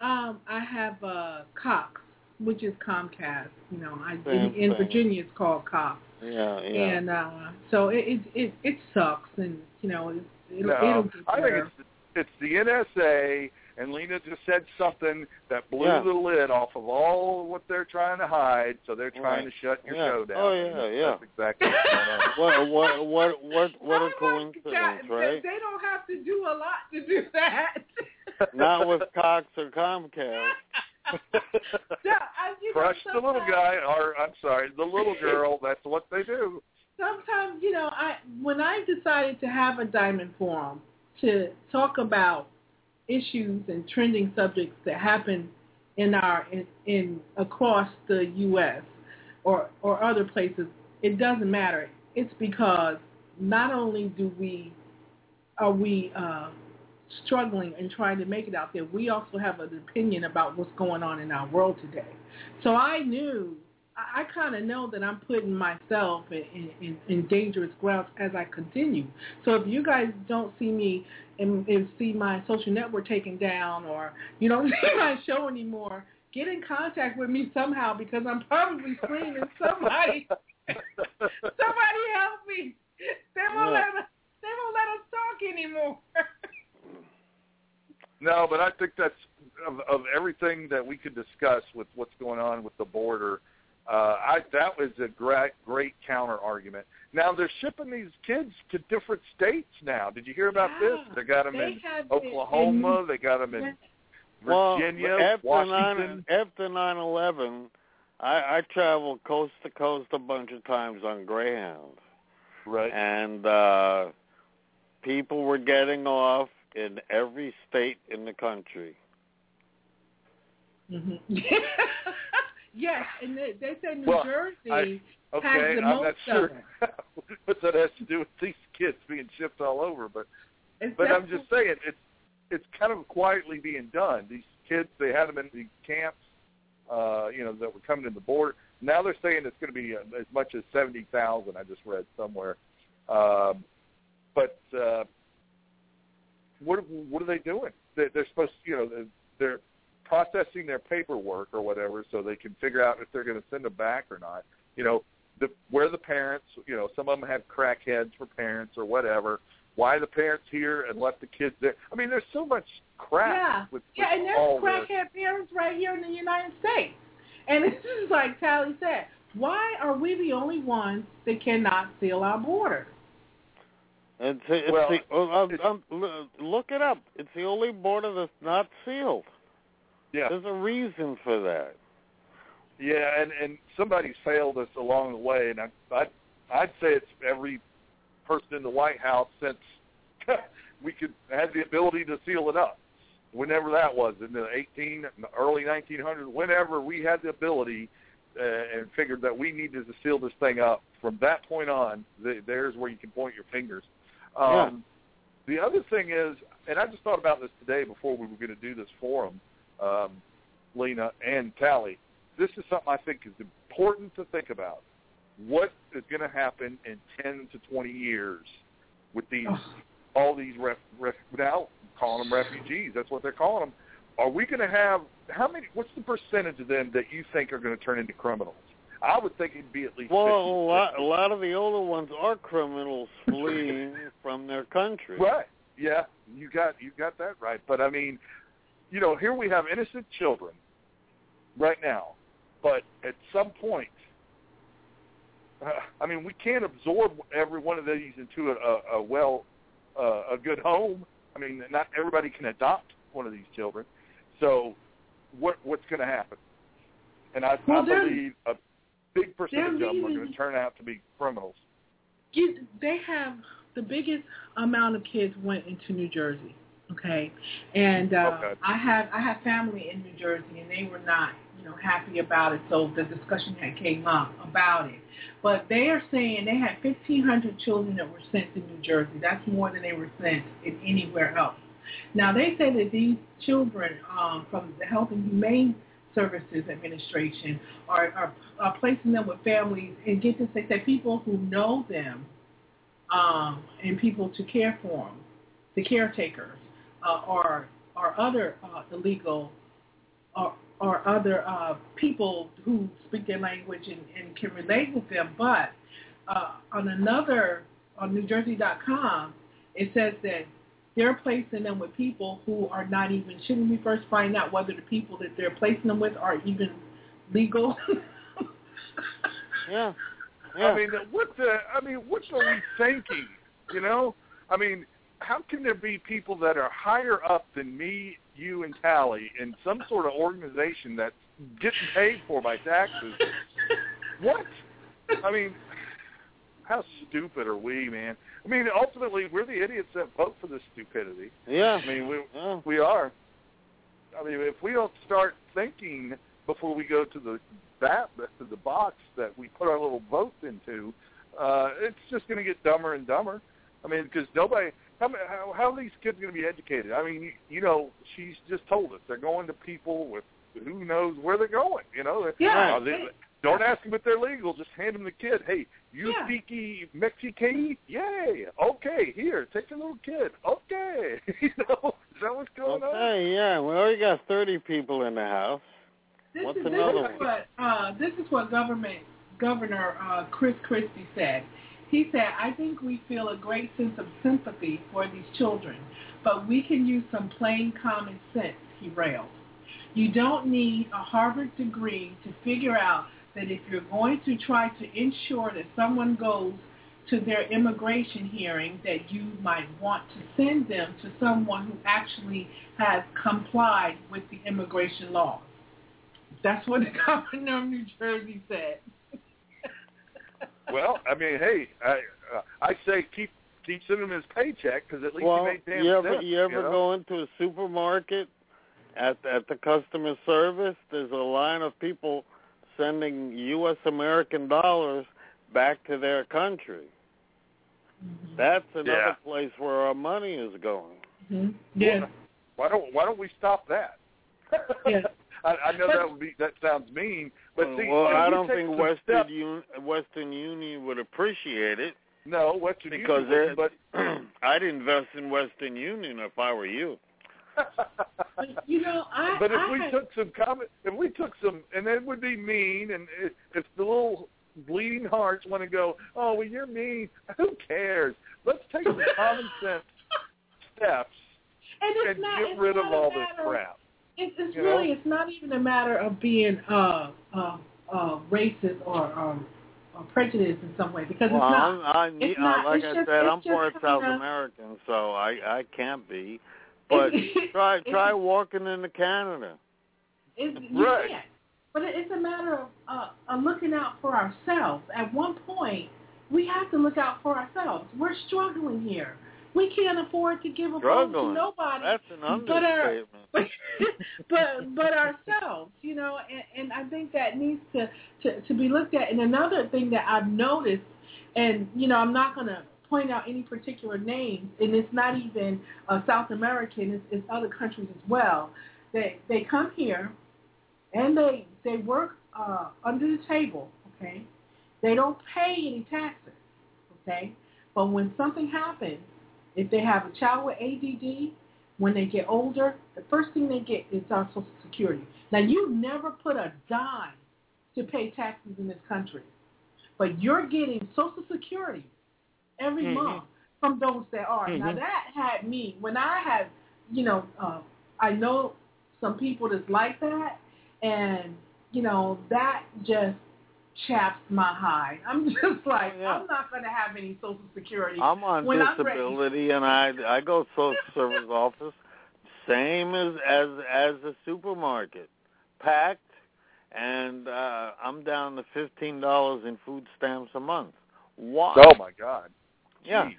Um, I have uh, Cox, which is Comcast. You know, I in, in. Virginia it's called Cox, Yeah, yeah. and uh, so it, it it it sucks, and you know it, it'll, no, it'll get I think it's it's the NSA, and Lena just said something that blew Yeah. the lid off of all what they're trying to hide. So they're trying Right. to shut your Yeah. show down. Oh, yeah, That's yeah. exactly what's going what what what what what a coincidence, that. right? They, they don't have to do a lot to do that. Not with Cox or Comcast. Yeah, you know, Crush the little guy, or I'm sorry, the little girl. That's what they do. sometimes you know i when i decided to have a diamond forum to talk about issues and trending subjects that happen in our in, in across the us or or other places it doesn't matter it's because not only do we are we uh struggling and trying to make it out there we also have an opinion about what's going on in our world today so i knew I, I kind of know that I'm putting myself in, in, in, dangerous grounds as I continue. So if you guys don't see me and, and see my social network taken down or you don't see my show anymore, get in contact with me somehow because I'm probably screaming somebody, somebody help me. They won't Yeah. let us, they won't let us talk anymore. No, but I think that's of, of everything that we could discuss with what's going on with the border. Uh, I that was a great great counter argument. Now they're shipping these kids to different states now. Did you hear about this? They got them They in have it Oklahoma. They got them in Well, Virginia, after Washington. nine after nine eleven, I I traveled coast to coast a bunch of times on Greyhound, Right. and uh people were getting off in every state in the country. hmm yes, and they, they said New Well, Jersey I- has Okay, the I'm most not sure what that has to do with these kids being shipped all over, but it. but I'm just saying it's it's kind of quietly being done. These kids they had them in the camps, uh, you know, that were coming to the border. Now they're saying it's going to be uh, as much as seventy thousand. I just read somewhere. Um, but uh, what what are they doing? They, they're supposed, to, you know, they're, they're processing their paperwork or whatever, so they can figure out if they're going to send them back or not. You know, the where the parents, you know, some of them have crackheads for parents or whatever. Why the parents here and left the kids there? I mean, there's so much crap Yeah. with, with Yeah, and there's all this. crackhead parents right here in the United States. And it's just like Tali said, why are we the only ones that cannot seal our border? It's, it's Well, the, oh, it's- um, look it up. It's the only border that's not sealed. Yeah, There's a reason for that. yeah, and and somebody's failed us along the way, and I, I'd I'd say it's every person in the White House since we could had the ability to seal it up. Whenever that was in the 18 early 1900s, whenever we had the ability uh, and figured that we needed to seal this thing up, from that point on, th- there's where you can point your fingers. Um, The other thing is, and I just thought about this today before we were going to do this forum, um, Lena and Tali. This is something I think is important to think about. What is going to happen in 10 to 20 years with these Ugh. all these ref, ref, now calling them refugees? That's what they're calling them. Are we going to have how many? What's the percentage of them that you think are going to turn into criminals? I would think it'd be at least. Well, 50, a lot, a lot of the older ones are criminals fleeing from their country. Right. Yeah, you got you got that right. But I mean, you know, here we have innocent children right now but at some point, uh, I mean, we can't absorb every one of these into a, a, a well, uh, a good home. I mean, not everybody can adopt one of these children. So, what what's going to happen? And I, Well, I believe a big percentage of them are going to turn out to be criminals. you, they have the biggest amount of kids went into New Jersey. Okay, and uh, Okay. I have I have family in New Jersey, and they were not you know happy about it. So the discussion had came up about it. But they are saying they had 1,500 children that were sent to New Jersey. That's more than they were sent in anywhere else. Now they say that these children um, from the Health and Human Services Administration are, are, are placing them with families and get they say people who know them um, and people to care for them, the caretakers, uh, or or other uh, illegal or or other uh, people who speak their language and, and can relate with them. But uh, on another on NewJersey.com, it says that they're placing them with people who are not even. Shouldn't we first find out whether the people that they're placing them with are even legal? Yeah. yeah I mean, what the? I mean, what are we thinking? You know, I mean, how can there be people that are higher up than me, you, and Tali in some sort of organization that's getting paid for by taxes? What? I mean, how stupid are we, man? I mean, ultimately, we're the idiots that vote for this stupidity. Yeah. I mean, we yeah. we are. I mean, if we don't start thinking before we go to the that to the box that we put our little votes into, uh, it's just going to get dumber and dumber. I mean, because nobody. How, ma- how how are these kids going to be educated? I mean, you, you know, she's just told us they're going to people with who knows where they're going. You know, They're- Yeah, uh, they, they- don't ask them if they're legal. Just hand them the kid. Hey, you Yeah. speak Mexican? Yay! Okay, here, take a little kid. Okay, you know, is that what's going on? Okay, yeah. We already got 30 people in the house. This What's is, this is one? what uh, this is what government Governor uh, Chris Christie said. He said, "I think we feel a great sense of sympathy for these children, but we can use some plain common sense." He railed. You don't need a Harvard degree to figure out that if you're going to try to ensure that someone goes to their immigration hearing, that you might want to send them to someone who actually has complied with the immigration laws. That's what the governor of New Jersey said. Well, I mean, hey, I uh, I say keep keep sending him his paycheck because at least well, he made damn you ever sense. you ever know? go into a supermarket at at the customer service? There's a line of people sending U.S. American dollars back to their country. That's another Yeah. place where our money is going. Mm-hmm. Yeah. Why don't Why don't we stop that? Yeah. I, I know that would be that sounds mean, but see, well, I we don't take think Western steps- Un- Western Union would appreciate it no Western because Union, they're. wouldn't, I'd invest in Western Union if I were you. But But, you know, I but if I we had- took some comment, if we took some, and it would be mean, and if, if the little bleeding hearts want to go, oh well, you're mean. Who cares? Let's take some common sense steps and it's and not, get it's rid of not a all this crap. It's, it's really know? it's not even a matter of being uh uh uh racist or um or prejudiced in some way because Well, it's not. I'm, I, It's I, not- like it's I just- said, I'm just part South kinda- American, so I I can't be. But try try walking into Canada. It's, Right. can't. But it's a matter of, uh, of looking out for ourselves. At one point, we have to look out for ourselves. We're struggling here. We can't afford to give a vote to nobody. That's an but our- but but ourselves, you know, and, and I think that needs to, to to be looked at. And another thing that I've noticed, and you know, I'm not going to point out any particular names, and it's not even uh, South American, it's, it's other countries as well. They they come here, and they they work uh, under the table, okay. They don't pay any taxes, okay. But when something happens, if they have a child with ADD, when they get older, the first thing they get is our Social Security. Now, you never put a dime to pay taxes in this country, but you're getting Social Security every Mhm. month from those that are. Now, Mhm. that had me, when I had, you know, uh, I know some people that's like that, and you know, that just chaps my hide. I'm just like, yeah. I'm not going to have any Social Security. I'm on when I'm disability, and I I go social service office, same as as as the supermarket, packed, and uh I'm down to fifteen dollars in food stamps a month. Why? Oh my God. Yeah. Jeez.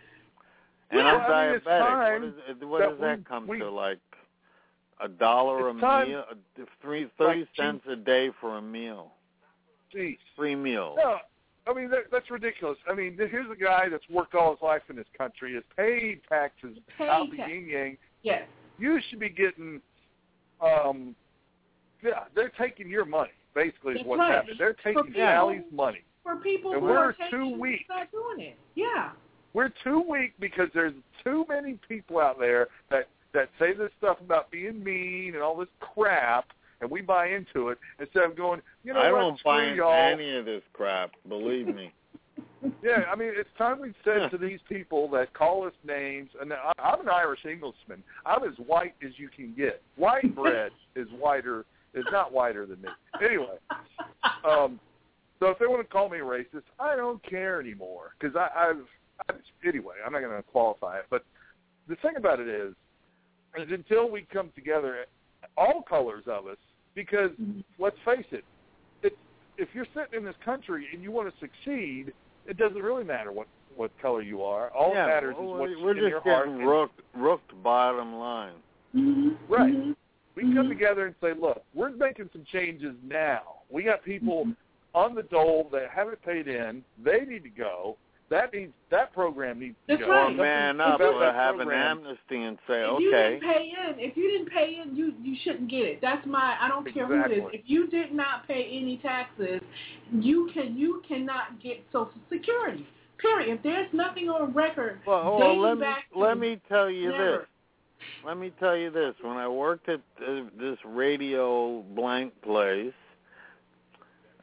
And Well, I'm I mean, it's diabetic. time what is, what that does that we- come we- to? Like a dollar a time- meal, three thirty Like, cents a day for a meal, Jeez. free meal. No, I mean that, that's ridiculous. I mean, here's a guy that's worked all his life in this country, has paid taxes Paid out the yin yang. Yes. You should be getting. Um, yeah, they're taking your money. Basically, is That's what's right. happening. They're taking people- Sally's money. For people And who we're are too taking, weak. not doing it. Yeah. We're too weak because there's too many people out there that that say this stuff about being mean and all this crap, and we buy into it instead of going, you know I what, don't screw buy into any of this crap. Believe me. Yeah, I mean, it's time we said to these people that call us names, and I, I'm an Irish Englishman. I'm as white as you can get. White bread is whiter, is not whiter than me. Anyway, um, so if they want to call me racist, I don't care anymore because I, I've, I've. Anyway, I'm not going to qualify it, but the thing about it is, is until we come together, all colors of us, because let's face it, it's, if you're sitting in this country and you want to succeed, it doesn't really matter what what color you are. All yeah, that matters well, is what's we're in just your heart. getting and- rooked, rooked bottom line. Mm-hmm. Right. Mm-hmm. We come Mhm. together and say, look, we're making some changes now. We got people Mm-hmm. on the dole that haven't paid in. They need to go. That needs that program needs to go. right. Or man Something up or that have an amnesty and say, If you didn't pay in, if you didn't pay in, you you shouldn't get it. That's my. I don't care who it is. If you did not pay any taxes, you can you cannot get Social Security. Period. If there's nothing on record well, well dating let me back to let me tell you never. this. Let me tell you this. When I worked at uh, this radio blank place,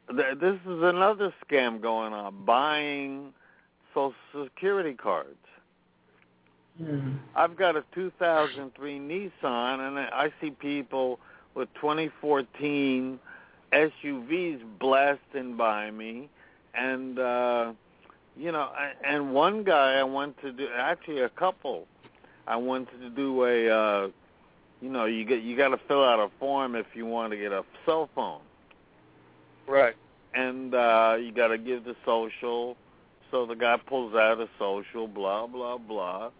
this is another scam going on: buying Social Security cards. Mm. I've got a 2003 Nissan, and I see people with 2014 SUVs blasting by me, and uh, you know, a- and one guy I went to do, actually a couple, I wanted to do a, uh, you know, you get you got to fill out a form if you want to get a cell phone, Right. and uh, you got to give the social. So the guy pulls out a social, blah blah blah.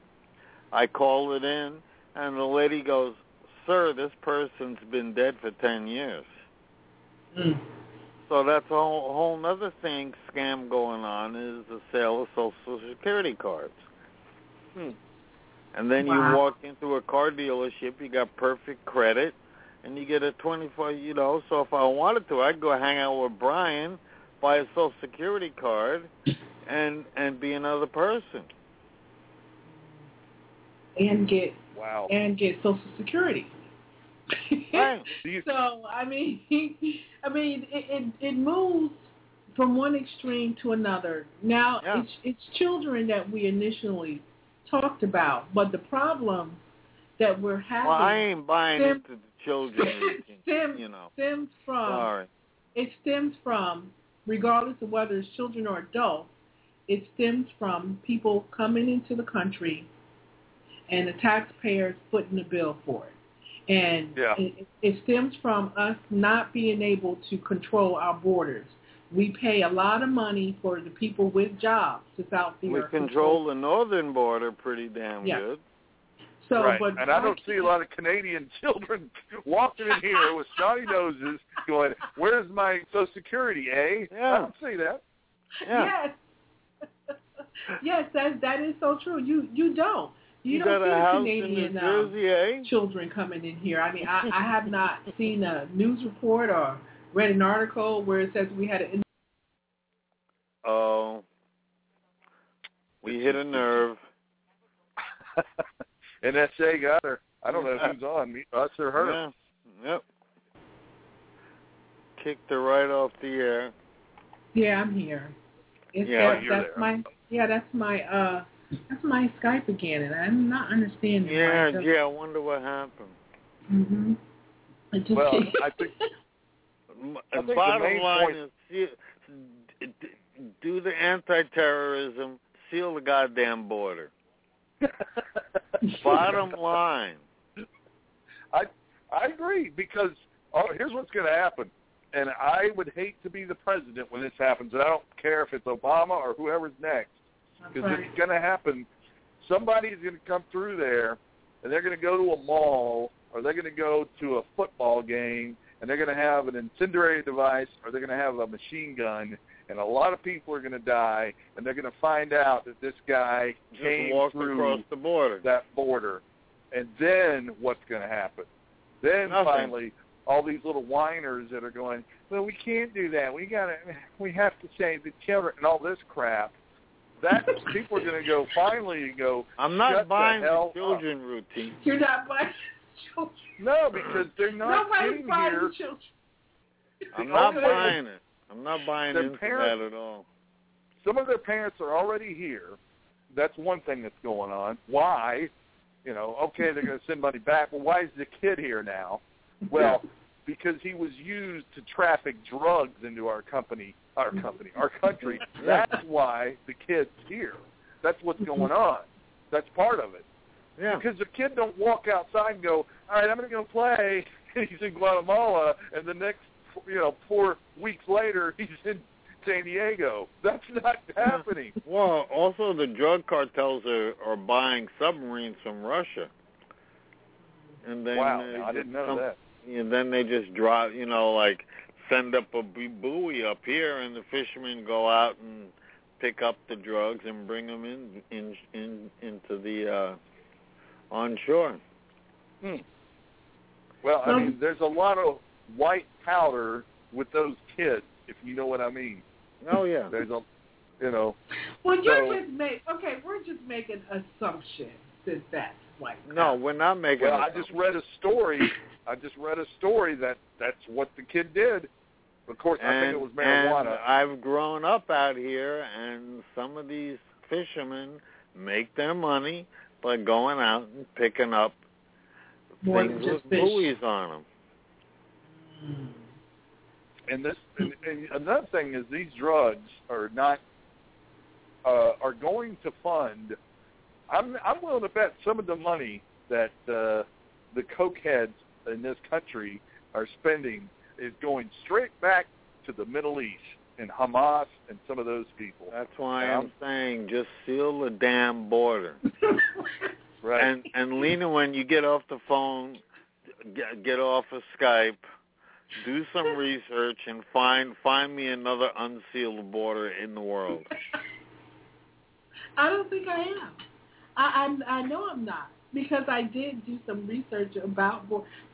I call it in, and the lady goes, "Sir, this person's been dead for ten years." Mm. So that's a whole, whole other thing scam going on is the sale of Social Security cards. Hmm. And then you walk into a car dealership, you got perfect credit, and you get a 24, you know, so if I wanted to, I'd go hang out with Brian, buy a Social Security card, and and be another person. and get Wow. and get Social Security. Right. You, So I mean, I mean, it, it it moves from one extreme to another. Now Yeah. it's it's children that we initially talked about, but the problem that we're having Well, I ain't buying Stem- into the children, stem, you know. stems from Sorry. it stems from regardless of whether it's children or adults, it stems from people coming into the country and the taxpayers footing the bill for it. And Yeah. it, it stems from us not being able to control our borders. We pay a lot of money for the people with jobs that's out there. We control the northern border pretty damn Yeah. good. So, right. but and I don't see a lot of Canadian children walking in here with snotty noses going, where's my Social Security, eh? Yeah. I don't see that. Yeah. Yes. yes, that that is so true. You you don't. You, You, don't got see a Canadian in New um, eh? children coming in here. I mean, I, I have not seen a news report or read an article where it says we had an Oh, we hit a nerve. NSA got her. I don't know who's on, me, us or her. Yeah. Yep. Kicked her right off the air. Yeah, I'm here. It's Yeah, that, you're that's there. my yeah, that's my uh that's my Skype again and I'm not understanding Yeah, why yeah. I wonder what happened. Mhm. It just Well, I think m- I think the bottom main line point- is see- d- d- do the anti-terrorism, seal the goddamn border. Bottom line. I I agree because oh, here's what's going to happen, and I would hate to be the president when this happens. And I don't care if it's Obama or whoever's next, That's because right. it's going to happen. Somebody's going to come through there, and they're going to go to a mall, or they're going to go to a football game, and they're going to have an incendiary device, or they're going to have a machine gun, and a lot of people are going to die, and they're going to find out that this guy Just came walk through across the border. that border. And then what's going to happen? Then Nothing. finally, all these little whiners that are going, well, we can't do that. We got to, we have to save the children and all this crap. That people are going to go finally go. I'm not shut buying the, hell the up." children routine. You're not buying children. No, because they're not Nobody's buying here. children. I'm The not buying it. I'm not buying into parents- that at all. Some of their parents are already here. That's one thing that's going on. Why? You know, okay, they're going to send money back. Well, why is the kid here now? Well, because he was used to traffic drugs into our company, our company, our country. That's why the kid's here. That's what's going on. That's part of it. Yeah. Because the kid don't walk outside and go, all right, I'm going to go play. And he's in Guatemala, and the next, you know, four weeks later, he's in San Diego. That's not happening. Well, also the drug cartels are are buying submarines from Russia. And then wow, no, I didn't know some- that. And then they just drop, you know, like send up a bu- buoy up here, and the fishermen go out and pick up the drugs and bring them in in in into the uh onshore. Hmm. Well, I mean, there's a lot of white powder with those kids, if you know what I mean. Oh yeah. There's a, you know, Well, you're So- just make okay. We're just making assumptions that that's white. Powder. No, we're not making. well, a- I just read a story. I just read a story that that's what the kid did. Of course, I think it was marijuana. and I've grown up out here, and some of these fishermen make their money by going out and picking up More things with fish. buoys on them. and this and, and another thing is these drugs are not uh, are going to fund. I'm I'm willing to bet some of the money that uh, the cokeheads in this country are spending is going straight back to the Middle East and Hamas and some of those people. That's why Yeah. I'm um, saying just seal the damn border. Right. And and Lena, when you get off the phone, get, get off of Skype, do some research and find find me another unsealed border in the world. I don't think I am. I, I I know I'm not because I did do some research about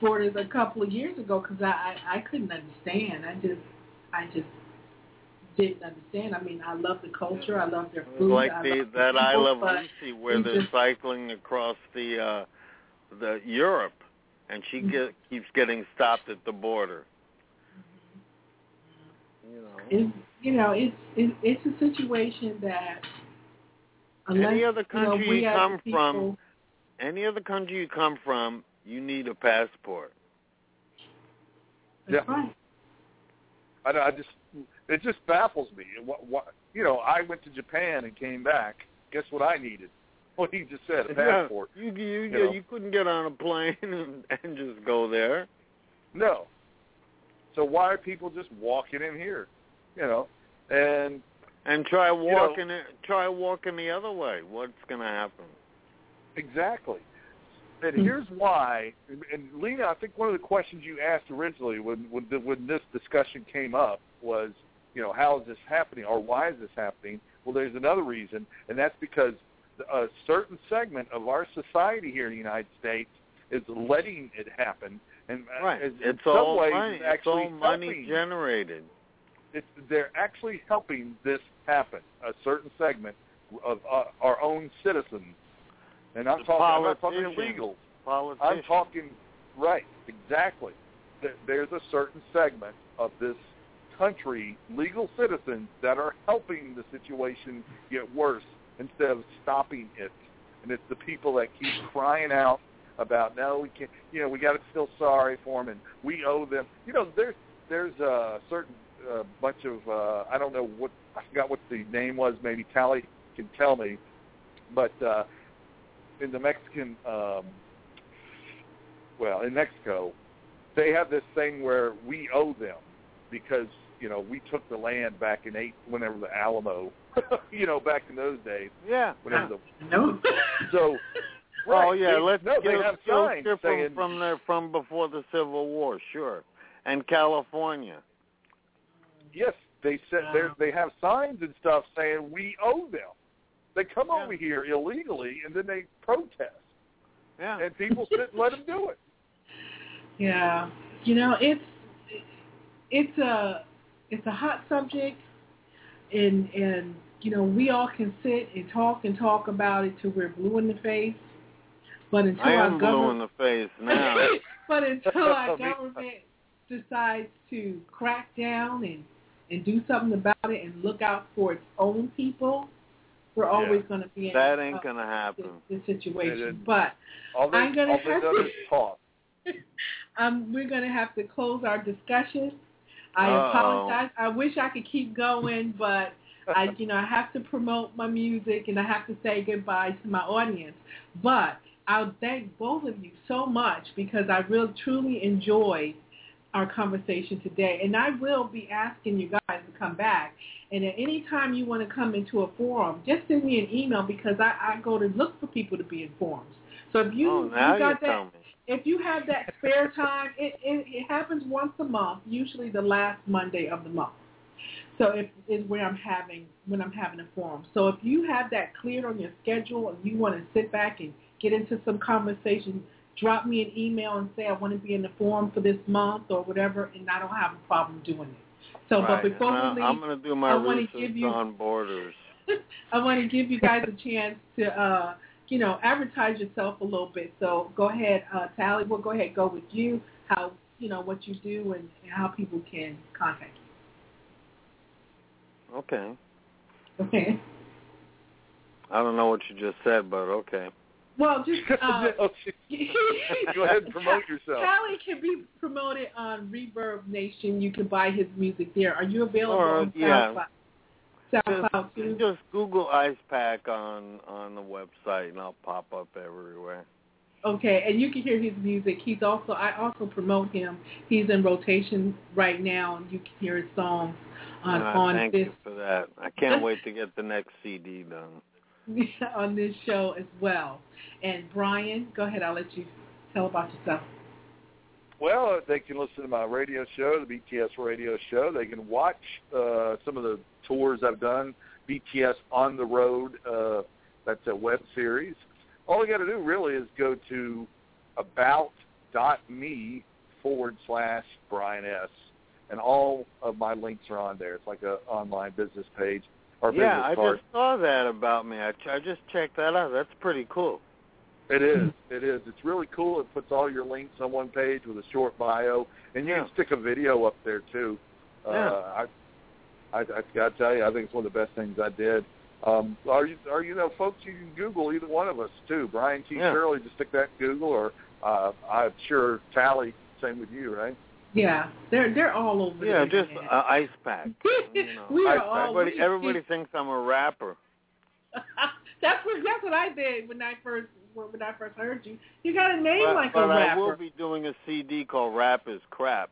borders a couple of years ago because I, I I couldn't understand. I just I just didn't understand. I mean, I love the culture. I love their food. like I the love that I Love Lucy where they're just- cycling across the uh the Europe and she get, keeps getting stopped at the border. You know. it's you know it's it, it's a situation that unless Any other you know, country we you come people, from, any other country you come from, you need a passport. That's Yeah. right. I, I just it just baffles me. What, what you know, I went to Japan and came back. Guess what I needed? What he just said, a passport. Yeah, you you you, know. you couldn't get on a plane and, and just go there. No. So why are people just walking in here? You know, and And try know- walking it, try walking the other way. What's going to happen? Exactly. And Hmm. here's why. And Lena, I think one of the questions you asked originally when when, the, when this discussion came up was, you know, how is this happening or why is this happening? Well, there's another reason, and that's because a certain segment of our society here in the United States is letting it happen, and uh, Right. in It's some all ways money. it's It's actually all money helping. generated. it's, they're actually helping this happen. A certain segment of uh, our own citizens, and I'm The talking. I'm not talking politicians. illegals. I'm talking right, exactly. There- There's a certain segment of this country, legal citizens, that are helping the situation get worse instead of stopping it. And it's the people that keep crying out about, no, we can't. You know, we got to feel sorry for them, and we owe them. You know, there's there's a certain uh, bunch of uh, I don't know what I forgot what the name was. Maybe Tali can tell me, but uh, in the Mexican, um, well, in Mexico, they have this thing where we owe them because you know we took the land back in eight whenever the Alamo, you know, back in those days. Yeah. Whenever the No. so. Oh right, yeah, they, let's no, get they have signs get saying from from there from before the Civil War, sure, and California. Yes, they said Wow. they're they have signs and stuff saying we owe them. They come Yeah. over here illegally and then they protest, Yeah. and people sit and let them do it. Yeah, you know it's it's a it's a hot subject, and and you know we all can sit and talk and talk about it till we're blue in the face, but until I our am blue in the face now. but until our government decides to crack down and and do something about it and look out for its own people, we're always going to be in that ain't gonna happen. this, this situation. But they, I'm gonna have to- talk. um, we're going to have to close our discussion. I Uh-oh. apologize. I wish I could keep going, but I, you know, I have to promote my music and I have to say goodbye to my audience. But I'll thank both of you so much because I really truly enjoyed our conversation today, and I will be asking you guys to come back. And at any time you want to come into a forum, just send me an email because I, I go to look for people to be in forums. So if you, oh, you got that if you have that spare time, it, it, it happens once a month, usually the last Monday of the month. So if is where I'm having when I'm having a forum. So if you have that cleared on your schedule and you want to sit back and get into some conversation, drop me an email and say I want to be in the forum for this month or whatever, and I don't have a problem doing it. So, Right, but before and we I- leave, I'm gonna do my I wanna research give you- on borders. I want to give you guys a chance to, uh, you know, advertise yourself a little bit. So go ahead, uh, Tali. We'll go ahead go with you. How you know what you do and, and how people can contact you. Okay. Okay. I don't know what you just said, but okay. Well, just uh, Go ahead and promote yourself. Tali can be promoted on ReverbNation. You can buy his music there. Are you available Or, on yeah. SoundCloud? SoundCloud Just, too. just Google Ice Pack on on the website, and I'll pop up everywhere. Okay, and you can hear his music. He's also I also promote him. He's in rotation right now, and you can hear his songs on And I on thank this you for that. I can't wait to get the next CD done. on this show as well. And Brian, go ahead. I'll let you tell about yourself. Well, they can listen to my radio show, the BTS radio show. They can watch uh, some of the tours I've done, BTS on the road. Uh, that's a web series. All you got to do really is go to about.me forward slash Brian S. And all of my links are on there. It's like an online business page or yeah, I business card. just saw that about me. I, ch- I just checked that out. That's pretty cool. It is. It is. It's really cool. It puts all your links on one page with a short bio, and you Yeah. can stick a video up there too. Uh, Yeah. I, I, I got to tell you, I think it's one of the best things I did. Um, are you, are you know, folks? You can Google either one of us too. Brian T. Yeah. Shirley, just stick that in Google, or uh, I'm sure Tali. Same with you, right? Yeah, they're they're all over. Yeah, the just internet. uh, Ice Pack. You know. we are I- all. Everybody, everybody thinks I'm a rapper. that's what that's what I did when I first when I first heard you. You got a name But, like but a I rapper. will be doing a CD called Rap is Crap.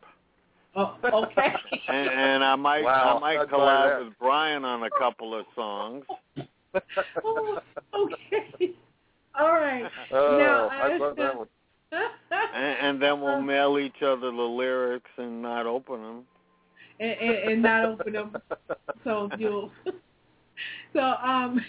Oh, okay. And, and I might Wow, I might I'd collab with Brian on a couple of songs. oh, okay. All right. Oh, now, I love that one. And, and then we'll mail each other the lyrics and not open them. and, and, and not open them. So you'll. So um.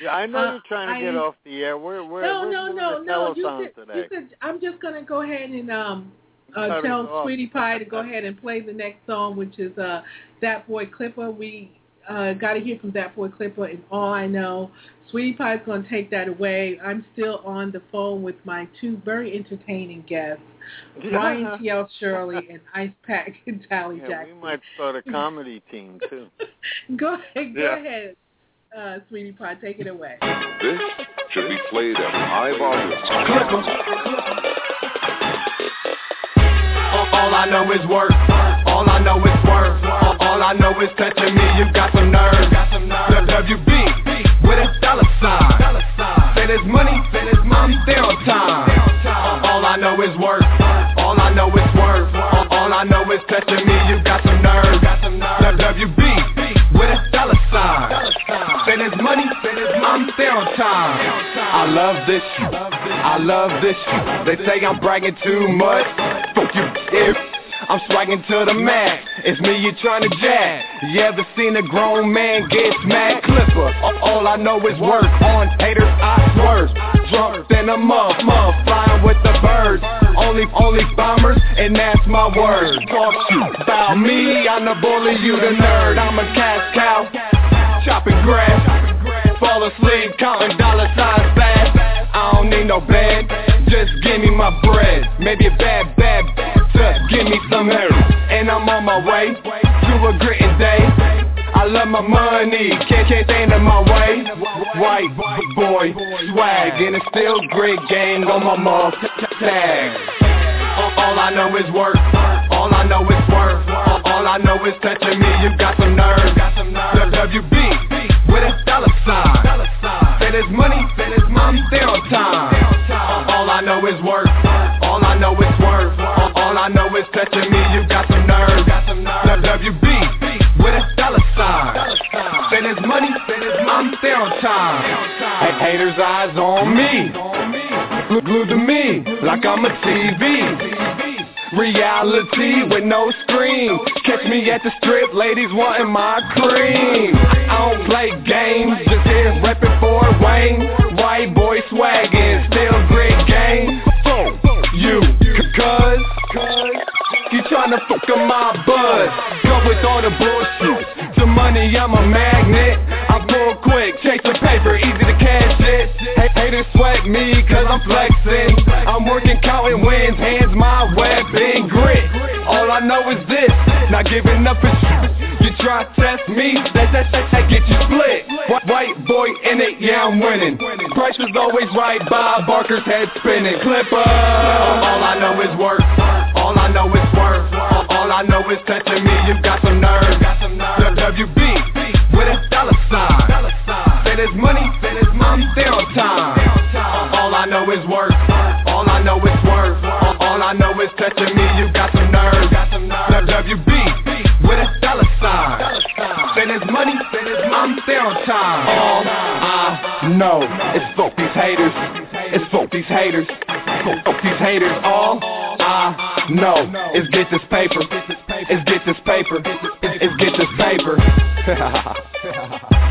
Yeah, I know Uh, you're trying to I- get off the air. We're we're no, we're no, no, no. You said, today. you I'm just gonna go ahead and um uh, tell. Sweetie Pie to go ahead and play the next song, which is uh That Boy Clippa. We uh got to hear from That Boy Clippa, and all I know, Sweetie Pie's gonna take that away. I'm still on the phone with my two very entertaining guests, Brian T. L. Shirley and Ice Pack and Tali Yeah, Jackson. we might start a comedy team too. go ahead, go Yeah. ahead, uh, Sweetie Pie, take it away. This should be played at high volume. All I know is work. All I know I know is touching me, you got some nerve. WB with a dollar sign. Say there's money, money, stay on time. All I know is work. All I know is work. All I know is touching me, you got some nerve. WB with a dollar sign. Say there's money, money, stay on time. I love this. I love this. They say I'm bragging too much. Fuck you, if I'm swagging to the max. It's me you trying to jack. You ever seen a grown man get smacked? Clippa. All I know is work. On haters I swerve. Drunk than a muff, muff. Flying with the birds. Only, only bombers, and that's my word. Talk you about me. I'm the bully, you the nerd. I'm a cash cow. Chopping grass. Fall asleep, counting dollar signs fast. I don't need no bed. Just give me my bread. Maybe a bad, bad to give me some hair. And I'm on my way to a gritting day. I love my money, can't can't stand in my way. White boy swag, and it's still great gang on my mug tag. All, I know is work. All I know is work. All, I know is touching me. You got some nerve. The WB with a dollar sign. Say there's money, money, stay on time. All I know is work. Touching me. You got some nerve. The WB with a dollar sign. Say there's money, there's money, on time. Hey, haters' eyes on me. Glued to me like I'm a TV. Reality with no screen. Catch me at the strip, ladies wanting my cream. I don't play games, just here reppin' for Wayne. White boy swaggin', still great game. So, you, cuz, you tryna fuck up my buzz. Go with all the bullshit. The money, I'm a magnet. I pull quick, chase the paper, easy to cash it. Hey, haters sweat me, cause I'm flexing. I'm working, counting wins, hands my weapon, grit. All I know is this, not giving up is You try test me, that, that, that, that get you split. White boy in it, yeah, I'm winning. Price is always right, Bob Barker's head spinning. Clippa. All I know is work. All I know is work. All, I know is touching me, you got some nerve. WB with a dollar sign. Say there's money, money, stay on time. All I know is work. All I know is work. All I know is touching me, money, money, stay on time. All I know is fuck these haters. It's fuck these haters. Fuck these haters. All I know is get this paper. Is get this paper. Is get this paper.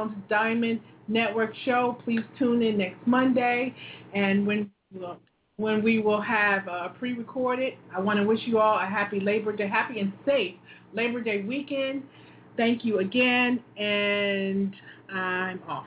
Jones Diamond Network show. Please tune in next Monday, and when when we will have uh, pre-recorded. I want to wish you all a happy Labor Day, happy and safe Labor Day weekend. Thank you again, and I'm off.